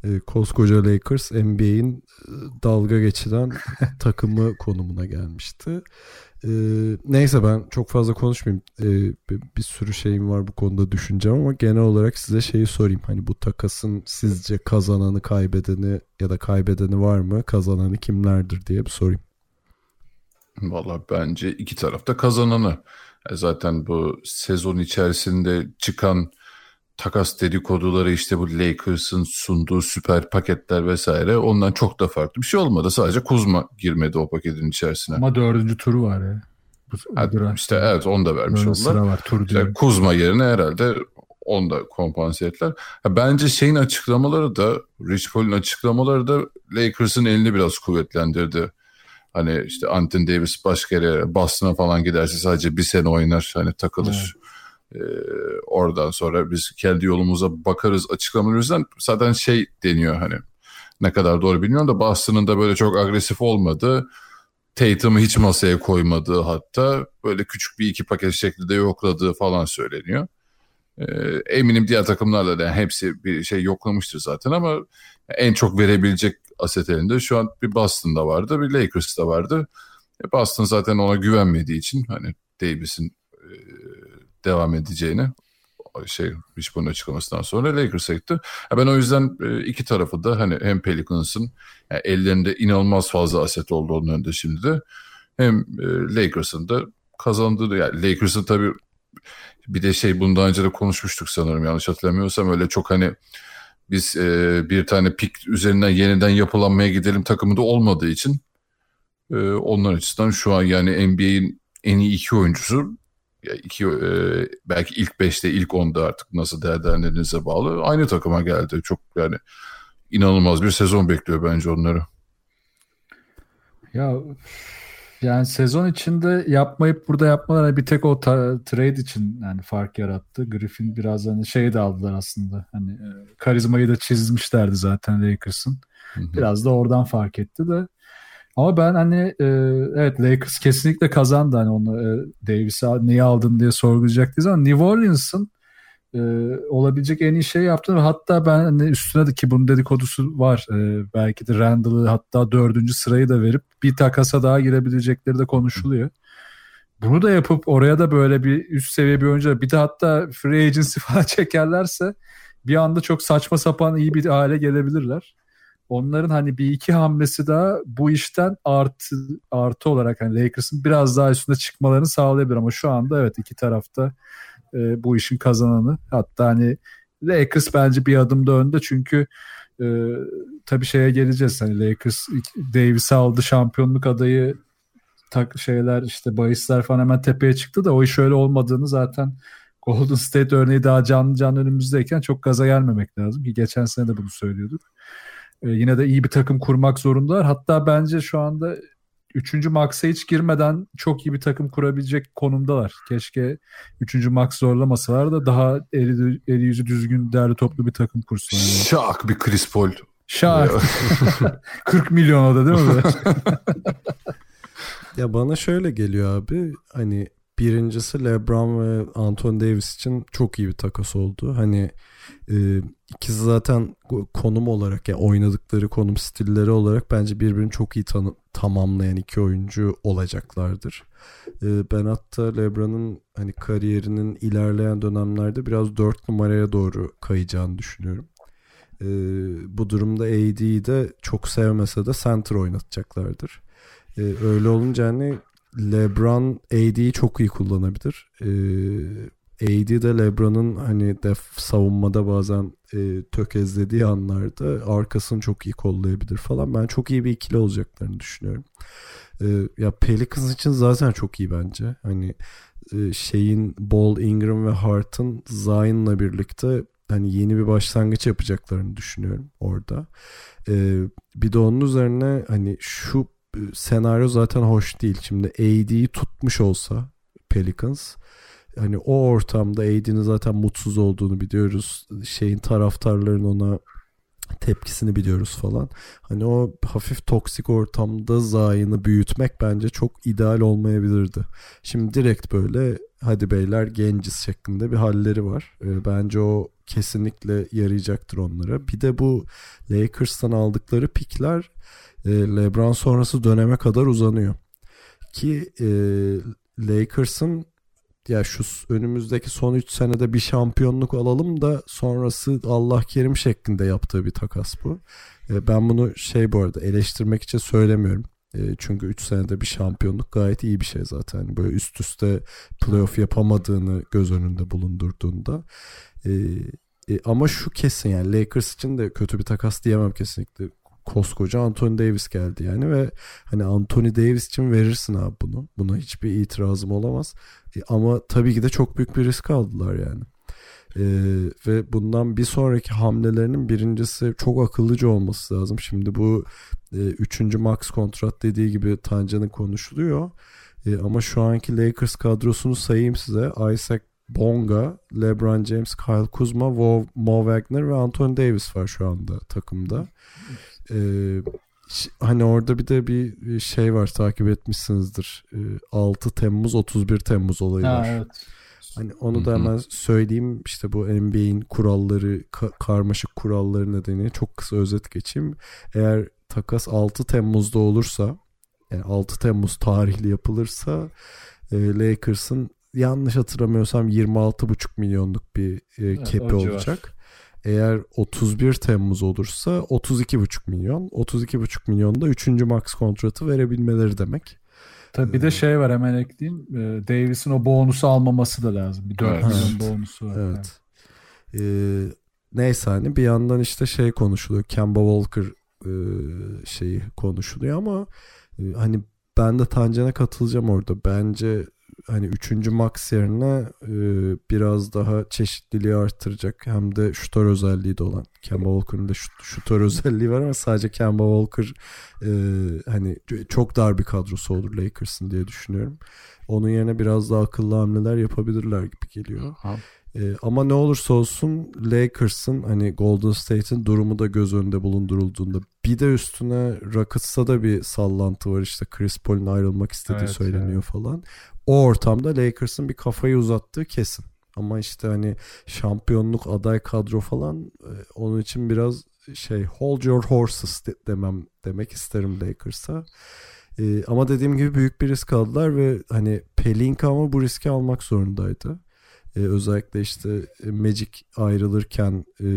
e, koskoca Lakers NBA'in e, dalga geçiren takımı konumuna gelmişti. E, neyse ben çok fazla konuşmayayım. E, bir, bir sürü şeyim var bu konuda düşüneceğim ama genel olarak size şeyi sorayım. Hani bu takasın sizce kazananı kaybedeni ya da kaybedeni var mı? Kazananı kimlerdir diye bir sorayım. Valla bence iki tarafta kazananı. E, Zaten bu sezon içerisinde çıkan takas dedikoduları işte bu Lakers'ın sunduğu süper paketler vesaire ondan çok da farklı bir şey olmadı. Sadece Kuzma girmedi o paketin içerisine. Ama dördüncü turu var ya. Ha, işte evet onu da vermiş Böyle oldular. sıra var. Tur İşte. Kuzma yerine herhalde onu da kompanse ettiler. Ha, Bence şeyin açıklamaları da Rich Paul'un açıklamaları da Lakers'ın elini biraz kuvvetlendirdi. Hani işte Anthony Davis başka yere Boston'a falan giderse sadece bir sene oynar hani takılır. Ee, oradan sonra biz kendi yolumuza bakarız açıklamaları yüzden zaten şey deniyor hani ne kadar doğru bilmiyorum da Boston'ın da böyle çok agresif olmadı. Tatum'u hiç masaya koymadığı hatta böyle küçük bir iki paket şeklinde yokladığı falan söyleniyor. Ee, eminim diğer takımlarla da yani hepsi bir şey yoklamıştır zaten ama en çok verebilecek aset elinde şu an bir Boston'da vardı bir Lakers'da vardı. E, Boston zaten ona güvenmediği için hani Davis'in e, devam edeceğini şey Rich açıklamasından sonra Lakers'a gitti. Ha, ben o yüzden e, iki tarafı da hani hem Pelicans'ın yani ellerinde inanılmaz fazla aset oldu önünde şimdi de hem e, Lakers'ın da kazandığı yani Lakers'ın tabii bir de şey bundan önce de konuşmuştuk sanırım yanlış hatırlamıyorsam öyle çok hani biz e, bir tane pik üzerinden yeniden yapılanmaya gidelim takımında olmadığı için e, onlar açısından şu an yani NBA'in en iyi iki oyuncusu iki e, belki ilk beşte ilk onda artık nasıl değerlendirdiğinize bağlı aynı takıma geldi. Çok yani inanılmaz bir sezon bekliyor bence onları. Ya yani sezon içinde yapmayıp burada yapmalar hani bir tek o ta- trade için yani fark yarattı. Griffin biraz hani şey de aldılar aslında. Hani e, karizmayı da çizmişlerdi zaten Lakers'ın. Biraz da oradan fark etti de. Ama ben hani e, evet Lakers kesinlikle kazandı hani onu e, Davis'i niye aldın diye sorgulayacaktınız ama New Orleans'ın e, olabilecek en iyi şey yaptı hatta ben hani üstüne de ki bunun dedikodusu var e, belki de Randall'ı hatta dördüncü sırayı da verip bir takasa daha girebilecekleri de konuşuluyor. Bunu da yapıp oraya da böyle bir üst seviye bir oyuncu bir de hatta free agency falan çekerlerse bir anda çok saçma sapan iyi bir hale gelebilirler. Onların hani bir iki hamlesi daha bu işten artı artı olarak hani Lakers'ın biraz daha üstünde çıkmalarını sağlayabilir ama şu anda evet iki tarafta e, bu işin kazananı. Hatta hani Lakers bence bir adım da önde çünkü e, tabii şeye geleceğiz. Hani Lakers Davis aldı şampiyonluk adayı tak şeyler işte bahisler falan hemen tepeye çıktı da o iş öyle olmadığını zaten Golden State örneği daha canlı canlı önümüzdeyken çok gaza gelmemek lazım ki geçen sene de bunu söylüyorduk. E, yine de iyi bir takım kurmak zorundalar. Hatta bence şu anda Üçüncü Max'a hiç girmeden çok iyi bir takım kurabilecek konumdalar. Keşke üçüncü Max zorlamasalar da daha eli, eli yüzü düzgün değerli toplu bir takım kursunlar. Yani. Şak bir Chris Paul. Şak. 40 milyon o da değil mi? Ya bana şöyle geliyor abi hani birincisi LeBron ve Anthony Davis için çok iyi bir takas oldu. Hani e, ikisi zaten konum olarak yani oynadıkları konum stilleri olarak bence birbirini çok iyi tanı- tamamlayan iki oyuncu olacaklardır. E, ben hatta LeBron'un hani kariyerinin ilerleyen dönemlerde biraz dört numaraya doğru kayacağını düşünüyorum. E, bu durumda AD'yi de çok sevmese de center oynatacaklardır. Öyle olunca hani LeBron AD'yi çok iyi kullanabilir. E, AD de LeBron'un hani def savunmada bazen e, tökezlediği anlarda arkasını çok iyi kollayabilir falan. Ben çok iyi bir ikili olacaklarını düşünüyorum. E, ya Pelicans için zaten çok iyi bence. Hani e, şeyin Ball, Ingram ve Hart'ın Zion'la birlikte hani yeni bir başlangıç yapacaklarını düşünüyorum orada. E, bir de onun üzerine hani şu e, senaryo zaten hoş değil. Şimdi AD'yi tutmuş olsa Pelicans hani o ortamda AD'nin zaten mutsuz olduğunu biliyoruz. Şeyin taraftarların ona tepkisini biliyoruz falan. Hani o hafif toksik ortamda zayını büyütmek bence çok ideal olmayabilirdi. Şimdi direkt böyle hadi beyler genciz şeklinde bir halleri var. E, bence o kesinlikle yarayacaktır onlara. Bir de bu Lakers'tan aldıkları pikler e, LeBron sonrası döneme kadar uzanıyor. Ki e, Lakers'ın ya şu önümüzdeki son 3 senede bir şampiyonluk alalım da sonrası Allah kerim şeklinde yaptığı bir takas bu. E, ben bunu şey bu arada eleştirmek için söylemiyorum. E, çünkü 3 senede bir şampiyonluk gayet iyi bir şey zaten. Hani böyle üst üste playoff yapamadığını göz önünde bulundurduğunda. E, ama şu kesin yani Lakers için de kötü bir takas diyemem kesinlikle koskoca Anthony Davis geldi yani ve hani Anthony Davis için verirsin abi bunu. Buna hiçbir itirazım olamaz. E, ama tabii ki de çok büyük bir risk aldılar yani. E, ve bundan bir sonraki hamlelerinin birincisi çok akıllıca olması lazım. Şimdi bu e, üçüncü max kontrat dediği gibi Tancan'ın konuşuluyor. E, ama şu anki Lakers kadrosunu sayayım size. Isaac Bonga, LeBron James, Kyle Kuzma, Mo Wagner ve Anthony Davis var şu anda takımda. Ee, hani orada bir de bir şey var takip etmişsinizdir. Ee, 6 Temmuz 31 Temmuz olayı ha, var. Evet. Hani onu da hemen söyleyeyim işte bu NBA'in kuralları ka- karmaşık kuralları nedeniyle çok kısa özet geçeyim. Eğer takas 6 Temmuz'da olursa yani 6 Temmuz tarihli yapılırsa e, Lakers'ın yanlış hatırlamıyorsam 26,5 milyonluk bir e, kepi evet, olacak. Eğer 31 Temmuz olursa 32,5 milyon. 32,5 milyon da 3. max kontratı verebilmeleri demek. Tabii bir de ee, şey var hemen ekleyeyim. Ee, Davis'in o bonusu almaması da lazım. Bir 4 evet. milyon bonusu var. Evet. Yani. Ee, neyse hani bir yandan işte şey konuşuluyor. Kemba Walker e, şeyi konuşuluyor ama e, hani ben de Tancan'a katılacağım orada. Bence hani üçüncü max yerine e, biraz daha çeşitliliği arttıracak hem de şutör özelliği de olan Kemba Walker'ın da şut, şutör özelliği var ama sadece Kemba Walker e, hani çok dar bir kadrosu olur Lakers'ın diye düşünüyorum. Onun yerine biraz daha akıllı hamleler yapabilirler gibi geliyor. Aha. E, ama ne olursa olsun Lakers'ın hani Golden State'in durumu da göz önünde bulundurulduğunda bir de üstüne Rockets'ta da bir sallantı var işte Chris Paul'un ayrılmak istediği evet, söyleniyor evet. falan o ortamda Lakers'ın bir kafayı uzattığı kesin. Ama işte hani şampiyonluk aday kadro falan e, onun için biraz şey hold your horses demem demek isterim Lakers'a. Ee, ama dediğim gibi büyük bir risk aldılar ve hani Pelinka ama bu riski almak zorundaydı. E, özellikle işte e, Magic ayrılırken e,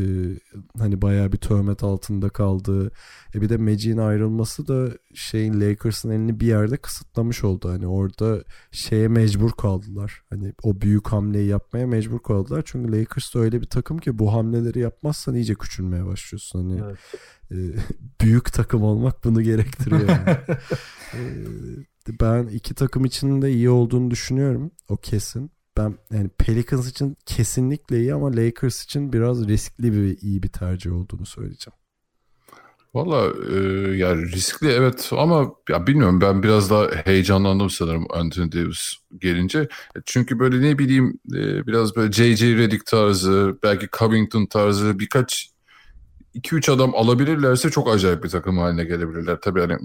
hani bayağı bir töhmet altında kaldı. E, bir de Magic'in ayrılması da şeyin Lakers'ın elini bir yerde kısıtlamış oldu. Hani orada şeye mecbur kaldılar. Hani o büyük hamleyi yapmaya mecbur kaldılar. Çünkü Lakers da öyle bir takım ki bu hamleleri yapmazsan iyice küçülmeye başlıyorsun. Hani evet. e, büyük takım olmak bunu gerektiriyor. Yani. e, ben iki takım için de iyi olduğunu düşünüyorum. O kesin ben yani Pelicans için kesinlikle iyi ama Lakers için biraz riskli bir iyi bir tercih olduğunu söyleyeceğim. Valla e, yani riskli evet ama ya bilmiyorum ben biraz daha heyecanlandım sanırım Anthony Davis gelince. E, çünkü böyle ne bileyim e, biraz böyle J.J. Redick tarzı belki Covington tarzı birkaç 2-3 adam alabilirlerse çok acayip bir takım haline gelebilirler. Tabii hani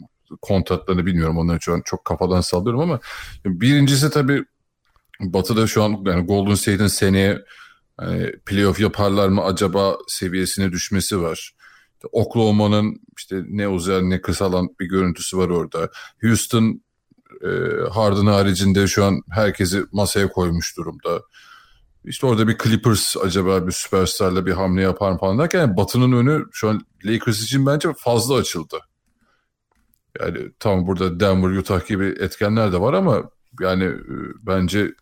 kontratlarını bilmiyorum onları şu çok kafadan sallıyorum ama birincisi tabii Batı'da şu an yani Golden State'in seneye yani playoff yaparlar mı acaba seviyesine düşmesi var. Oklahoma'nın işte ne uzayan ne kısalan bir görüntüsü var orada. Houston e, Harden haricinde şu an herkesi masaya koymuş durumda. İşte orada bir Clippers acaba bir süperstarla bir hamle yapar mı falan derken yani Batı'nın önü şu an Lakers için bence fazla açıldı. Yani tam burada Denver, Utah gibi etkenler de var ama yani e, bence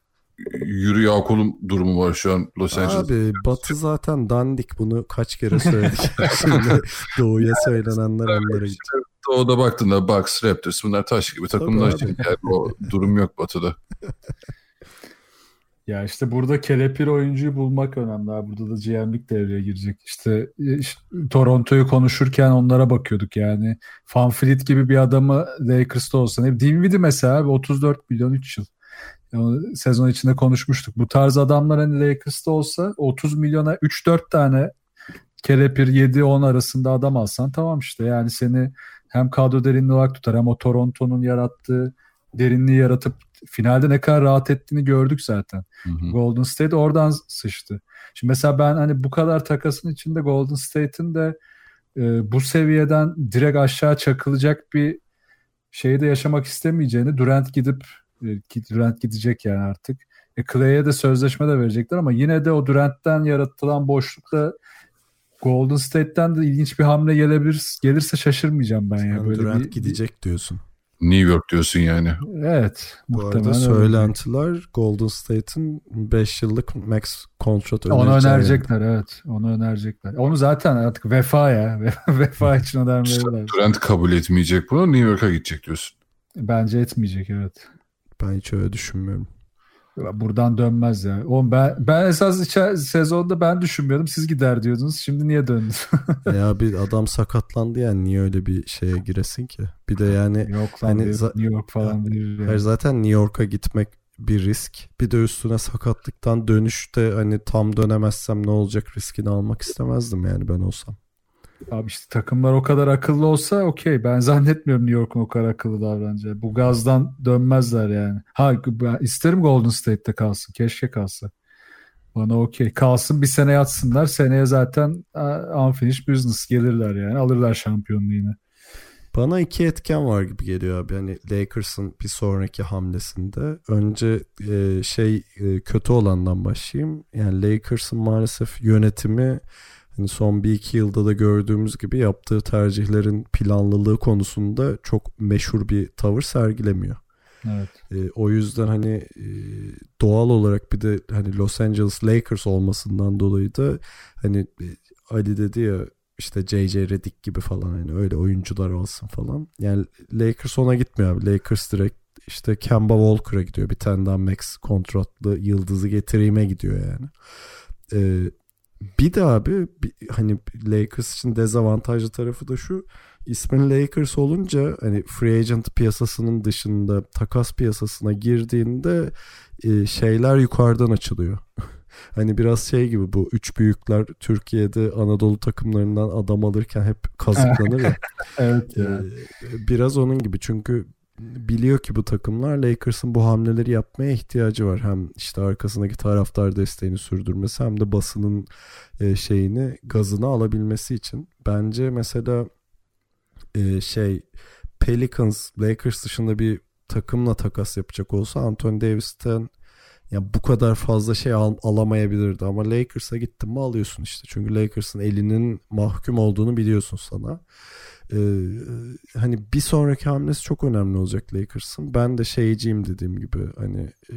yürü ya kolum durumu var şu an Los Angeles. Abi Batı zaten dandik bunu kaç kere söyledik. Şimdi Doğu'ya söylenenler onlara gitti. Doğu'da baktığında Bucks, Raptors bunlar taş gibi takımlar. Yani o durum yok Batı'da. Ya işte burada kelepir oyuncuyu bulmak önemli. Abi. Burada da GM'lik devreye girecek. İşte, işte Toronto'yu konuşurken onlara bakıyorduk yani. Van Fleet gibi bir adamı Lakers'ta olsa. Dinwiddie mesela abi 34 milyon 3 yıl. Yani sezon içinde konuşmuştuk. Bu tarz adamlar hani Lakers'ta olsa 30 milyona 3-4 tane kelepir 7-10 arasında adam alsan tamam işte. Yani seni hem kadro derinliği olarak tutar hem o Toronto'nun yarattığı derinliği yaratıp finalde ne kadar rahat ettiğini gördük zaten. Hı hı. Golden State oradan sıçtı. Şimdi mesela ben hani bu kadar takasın içinde Golden State'in de e, bu seviyeden direkt aşağı çakılacak bir şeyde yaşamak istemeyeceğini Durant gidip Durant gidecek yani artık. E, Clay'e de sözleşme de verecekler ama yine de o Durant'ten yaratılan boşlukta Golden State'ten de ilginç bir hamle gelebilir gelirse şaşırmayacağım ben ya. Yani Böyle Durant bir- gidecek diyorsun. New York diyorsun yani. Evet. Bu muhtemelen arada öyle. söylentiler Golden State'in 5 yıllık max kontrat Onu önereceği önerecekler evet. Onu önerecekler. Onu zaten artık vefa ya. vefa için önermeleri Durant kabul etmeyecek bunu New York'a gidecek diyorsun. Bence etmeyecek evet. Ben hiç öyle düşünmüyorum. Buradan dönmez ya. Oğlum ben ben esas içer, sezonda ben düşünmüyordum. Siz gider diyordunuz. Şimdi niye döndünüz? ya bir adam sakatlandı yani niye öyle bir şeye giresin ki? Bir de yani Yok lan Hani New York falan bilir ya. Hayır, zaten New York'a gitmek bir risk. Bir de üstüne sakatlıktan dönüşte hani tam dönemezsem ne olacak riskini almak istemezdim yani ben olsam. Abi işte takımlar o kadar akıllı olsa okey. Ben zannetmiyorum New York'un o kadar akıllı davranacağı. Bu gazdan dönmezler yani. Ha ben isterim Golden State'te kalsın. Keşke kalsa. Bana okey. Kalsın bir sene yatsınlar. Seneye zaten uh, unfinished business gelirler yani. Alırlar şampiyonluğu yine. Bana iki etken var gibi geliyor abi. Hani Lakers'ın bir sonraki hamlesinde. Önce e, şey e, kötü olandan başlayayım. Yani Lakers'ın maalesef yönetimi hani son bir iki yılda da gördüğümüz gibi yaptığı tercihlerin planlılığı konusunda çok meşhur bir tavır sergilemiyor. Evet. E, o yüzden hani e, doğal olarak bir de hani Los Angeles Lakers olmasından dolayı da hani e, Ali dedi ya işte JJ Redick gibi falan hani öyle oyuncular olsun falan. Yani Lakers ona gitmiyor abi. Lakers direkt işte Kemba Walker'a gidiyor. Bir tane daha max kontratlı yıldızı getireyime gidiyor yani. Ee, bir de abi bir- hani Lakers için dezavantajlı tarafı da şu. İsmin Lakers olunca hani free agent piyasasının dışında takas piyasasına girdiğinde e, şeyler yukarıdan açılıyor. hani biraz şey gibi bu üç büyükler Türkiye'de Anadolu takımlarından adam alırken hep kazıklanır ya. Evet ya. Ee, biraz onun gibi çünkü biliyor ki bu takımlar Lakers'ın bu hamleleri yapmaya ihtiyacı var. Hem işte arkasındaki taraftar desteğini sürdürmesi hem de basının e, şeyini gazını alabilmesi için. Bence mesela e, şey Pelicans Lakers dışında bir takımla takas yapacak olsa Anthony Davis'ten ya bu kadar fazla şey al- alamayabilirdi ama Lakers'a gittin mi alıyorsun işte. Çünkü Lakers'ın elinin mahkum olduğunu biliyorsun sana. Ee, hani bir sonraki hamlesi çok önemli olacak Lakers'ın. Ben de şeyciyim dediğim gibi hani e,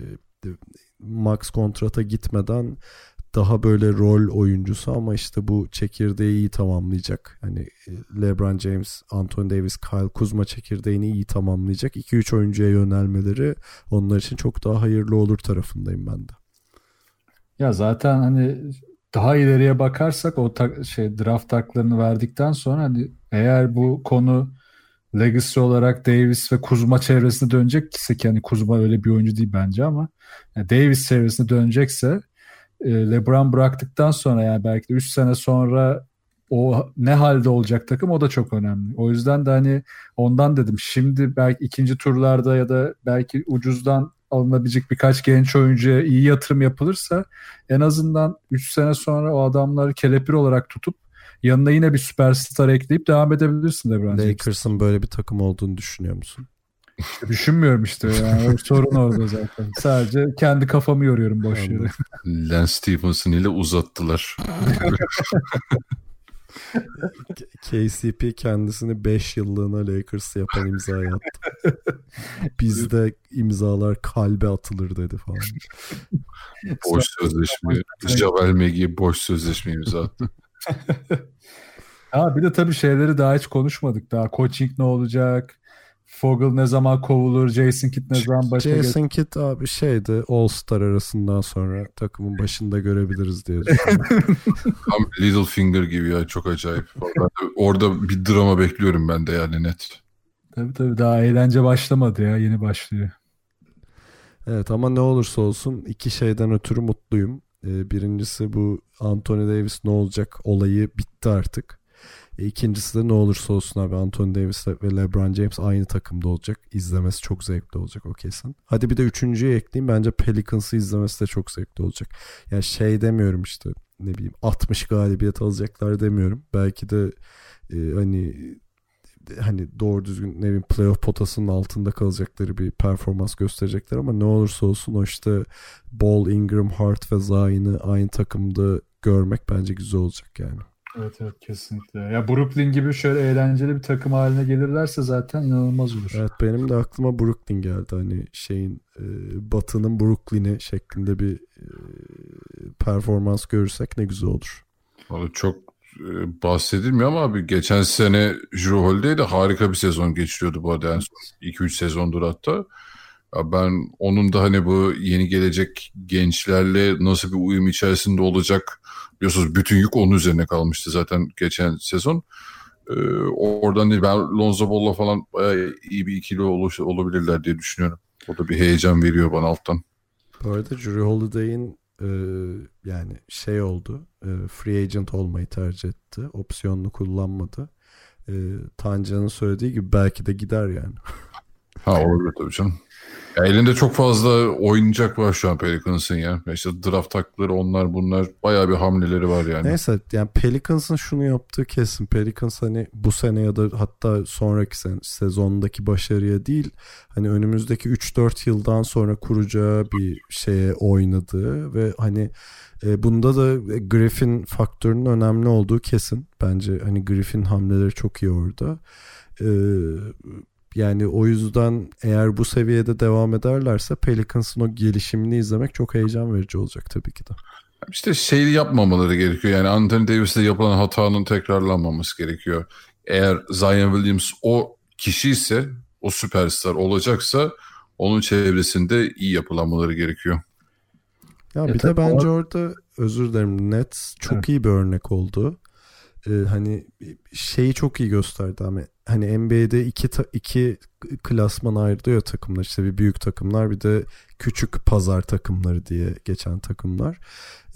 max kontrata gitmeden daha böyle rol oyuncusu ama işte bu çekirdeği iyi tamamlayacak. Hani e, LeBron James, Anthony Davis, Kyle Kuzma çekirdeğini iyi tamamlayacak. 2-3 oyuncuya yönelmeleri onlar için çok daha hayırlı olur tarafındayım ben de. Ya zaten hani daha ileriye bakarsak o ta- şey draft haklarını verdikten sonra hani eğer bu konu legacy olarak Davis ve Kuzma çevresine dönecek ise ki hani Kuzma öyle bir oyuncu değil bence ama yani Davis çevresine dönecekse e, LeBron bıraktıktan sonra yani belki de 3 sene sonra o ne halde olacak takım o da çok önemli. O yüzden de hani ondan dedim şimdi belki ikinci turlarda ya da belki ucuzdan alınabilecek birkaç genç oyuncuya iyi yatırım yapılırsa en azından 3 sene sonra o adamları kelepir olarak tutup yanına yine bir süperstar ekleyip devam edebilirsin LeBron James. Lakers'ın böyle bir takım olduğunu düşünüyor musun? Düşünmüyorum işte yani. Sorun orada zaten. Sadece kendi kafamı yoruyorum boş yere. Lance Stephenson ile uzattılar. KCP kendisini 5 yıllığına Lakers yapan imzayı attı. Bizde imzalar kalbe atılır dedi falan. Boş sözleşme. Javel McGee boş sözleşme imza attı. Ha bir de tabii şeyleri daha hiç konuşmadık. Daha coaching ne olacak? Fogel ne zaman kovulur? Jason Kidd ne zaman başa? Jason Kidd abi şeydi All Star arasından sonra takımın başında görebiliriz diye düşünüyorum. Tam Littlefinger gibi ya çok acayip. Orada bir drama bekliyorum ben de yani net. Tabii tabii daha eğlence başlamadı ya. Yeni başlıyor. evet ama ne olursa olsun iki şeyden ötürü mutluyum. Ee, birincisi bu Anthony Davis ne olacak olayı bitti artık. E, İkincisi de ne olursa olsun abi Anthony Davis ve LeBron James aynı takımda olacak. İzlemesi çok zevkli olacak o kesin. Hadi bir de üçüncüyü ekleyeyim. Bence Pelicans'ı izlemesi de çok zevkli olacak. Yani şey demiyorum işte ne bileyim 60 galibiyet alacaklar demiyorum. Belki de e, hani hani doğru düzgün ne bileyim playoff potasının altında kalacakları bir performans gösterecekler ama ne olursa olsun o işte Ball, Ingram, Hart ve Zion'ı aynı takımda görmek bence güzel olacak yani. Evet evet kesinlikle. Ya Brooklyn gibi şöyle eğlenceli bir takım haline gelirlerse zaten inanılmaz olur. Evet benim de aklıma Brooklyn geldi. Hani şeyin e, Batı'nın Brooklyn'i şeklinde bir e, performans görürsek ne güzel olur. Vallahi çok bahsedilmiyor ama abi geçen sene Drew Holiday de harika bir sezon geçiriyordu bu arada. Yani 2-3 sezondur hatta. Ya ben onun da hani bu yeni gelecek gençlerle nasıl bir uyum içerisinde olacak biliyorsunuz bütün yük onun üzerine kalmıştı zaten geçen sezon. Ee, oradan değil ben Lonzo Ball'la falan bayağı iyi bir ikili oluş, olabilirler diye düşünüyorum. O da bir heyecan veriyor bana alttan. Bu arada Drew Holiday'in e, yani şey oldu. e, free agent olmayı tercih etti. Opsiyonunu kullanmadı. E, Tancan'ın söylediği gibi belki de gider yani. Ha olabilir tabii canım. Ya elinde çok fazla oyuncak var şu an Pelicans'ın ya. İşte draft takları onlar bunlar bayağı bir hamleleri var yani. Neyse yani Pelicans'ın şunu yaptığı kesin. Pelicans hani bu sene ya da hatta sonraki sen, sezondaki başarıya değil hani önümüzdeki 3-4 yıldan sonra kuracağı bir şeye oynadığı ve hani e, bunda da Griffin faktörünün önemli olduğu kesin. Bence hani Griffin hamleleri çok iyi orada. E, yani o yüzden eğer bu seviyede devam ederlerse Pelicans'ın o gelişimini izlemek çok heyecan verici olacak tabii ki de. İşte şey yapmamaları gerekiyor. Yani Anthony Davis'te yapılan hatanın tekrarlanmaması gerekiyor. Eğer Zion Williams o kişi ise, o süperstar olacaksa onun çevresinde iyi yapılanmaları gerekiyor. Ya E bir de bence o- orada özür dilerim Nets çok Evet. iyi bir örnek oldu. Ee, hani şeyi çok iyi gösterdi ama hani NBA'de iki ta- iki klasman ayrılıyor takımlar işte bir büyük takımlar bir de küçük pazar takımları diye geçen takımlar.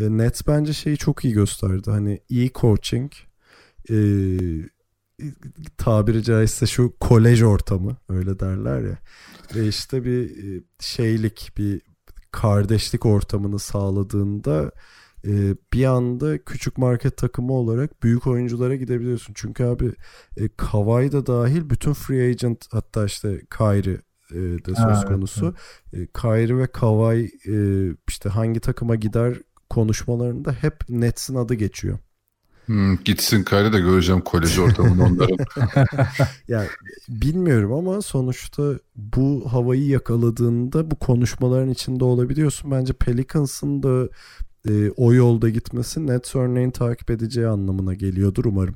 Ee, Nets bence şeyi çok iyi gösterdi. Hani iyi coaching e, tabiri caizse şu kolej ortamı öyle derler ya. Ve işte bir e, şeylik bir kardeşlik ortamını sağladığında e, bir anda küçük market takımı olarak büyük oyunculara gidebiliyorsun. Çünkü abi e, Kawhi da dahil bütün free agent hatta işte Kyrie e, de Ha, söz evet, konusu. E, Kyrie ve Kawhi e, işte hangi takıma gider konuşmalarında hep Nets'in adı geçiyor. Hmm, gitsin kayda da göreceğim kolej ortamını onların. Yani bilmiyorum ama sonuçta bu havayı yakaladığında bu konuşmaların içinde olabiliyorsun. Bence Pelicans'ın da e, o yolda gitmesi Nets örneğin takip edeceği anlamına geliyordur umarım.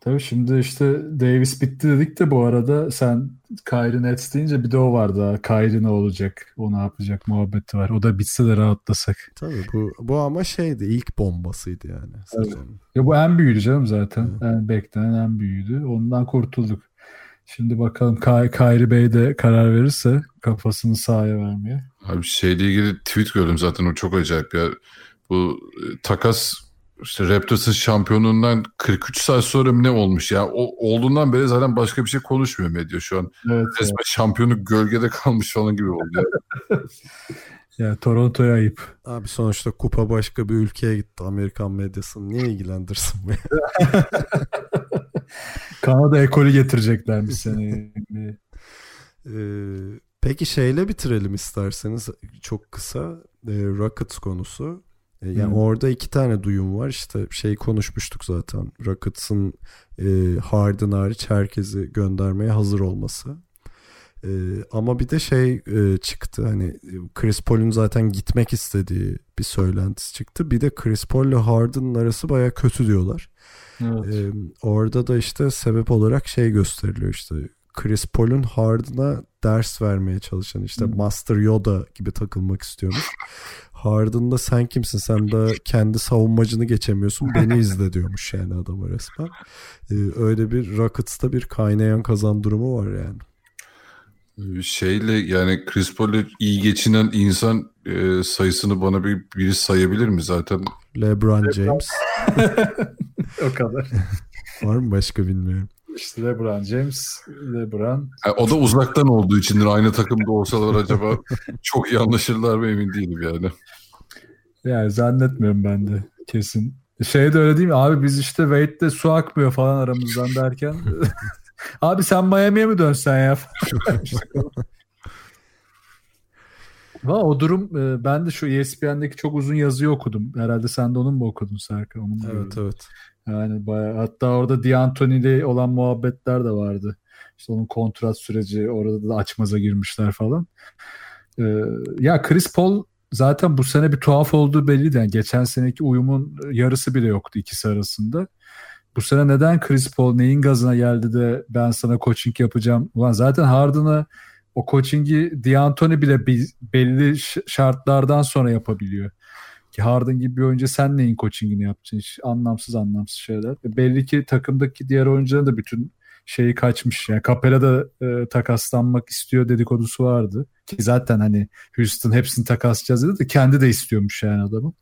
Tabii şimdi işte Davis bitti dedik de bu arada sen Kyrie Nets deyince bir de o var daha. Kyrie ne olacak? O ne yapacak muhabbeti var. O da bitse de rahatlasak. Tabii bu bu ama şeydi ilk bombasıydı yani. Ya bu en büyüğüydü canım zaten. En beklenen en büyüğüydü. Ondan kurtulduk. Şimdi bakalım Ky Kyrie Bey de karar verirse kafasını sahaya vermeye. Abi şeyle ilgili tweet gördüm zaten o çok acayip ya. Bu e, takas işte Raptors'ın şampiyonluğundan 43 saat sonra ne olmuş ya? O, olduğundan beri zaten başka bir şey konuşmuyor medya şu an. Evet. Resmen şampiyonluk gölgede kalmış falan gibi oldu. Ya. Ya Toronto'ya ayıp. Abi sonuçta kupa başka bir ülkeye gitti. Amerikan medyasını niye ilgilendirsin be? Kanada ekolü getirecekler bir sene. Ee, peki şeyle bitirelim isterseniz çok kısa e, Rockets konusu. E, yani Hı. orada iki tane duyum var işte şey konuşmuştuk zaten Rockets'ın e, Harden hariç herkesi göndermeye hazır olması. E, ama bir de şey e, çıktı hani e, Chris Paul'un zaten gitmek istediği bir söylentisi çıktı. Bir de Chris Paul ile Harden'ın arası baya kötü diyorlar. Evet. Ee, orada da işte sebep olarak şey gösteriliyor işte Chris Paul'un Harden'a ders vermeye çalışan işte Hmm. Master Yoda gibi takılmak istiyormuş. Harden'da sen kimsin sen de kendi savunmacını geçemiyorsun beni izle diyormuş yani adama resmen. Ee, öyle bir Rockets'ta bir kaynayan kazan durumu var yani. Şeyle yani Chris Paul'le iyi geçinen insan e, sayısını bana bir biri sayabilir mi zaten? LeBron James o kadar. var mı başka bilmiyorum. İşte LeBron James, LeBron. Ha, o da uzaktan olduğu içindir. Aynı takımda olsalar acaba çok iyi anlaşırlar mı emin değilim yani. Yani zannetmiyorum ben de kesin. Şey de öyle değil mi? Abi biz işte Wade'de su akmıyor falan aramızdan derken. Abi sen Miami'ye mi dönsen ya? Valla o durum e, ben de şu ESPN'deki çok uzun yazıyı okudum. Herhalde sen de onun mu okudun Serkan? Onun mu Evet gördün? evet. Yani bayağı, hatta orada D'Antoni ile olan muhabbetler de vardı. İşte onun kontrat süreci orada da açmaza girmişler falan. Ee, ya Chris Paul zaten bu sene bir tuhaf olduğu belliydi. Yani geçen seneki uyumun yarısı bile yoktu ikisi arasında. Bu sene neden Chris Paul neyin gazına geldi de ben sana coaching yapacağım? Ulan zaten Harden'a o coachingi D'Antoni bile belli şartlardan sonra yapabiliyor. Ki Harden gibi bir oyuncu sen neyin coachingini yapacaksın? Hiç anlamsız anlamsız şeyler. E belli ki takımdaki diğer oyuncuların da bütün şeyi kaçmış. Yani Capela da e, takaslanmak istiyor dedikodusu vardı. Ki zaten hani Houston hepsini takaslayacağız dedi de kendi de istiyormuş yani adamı.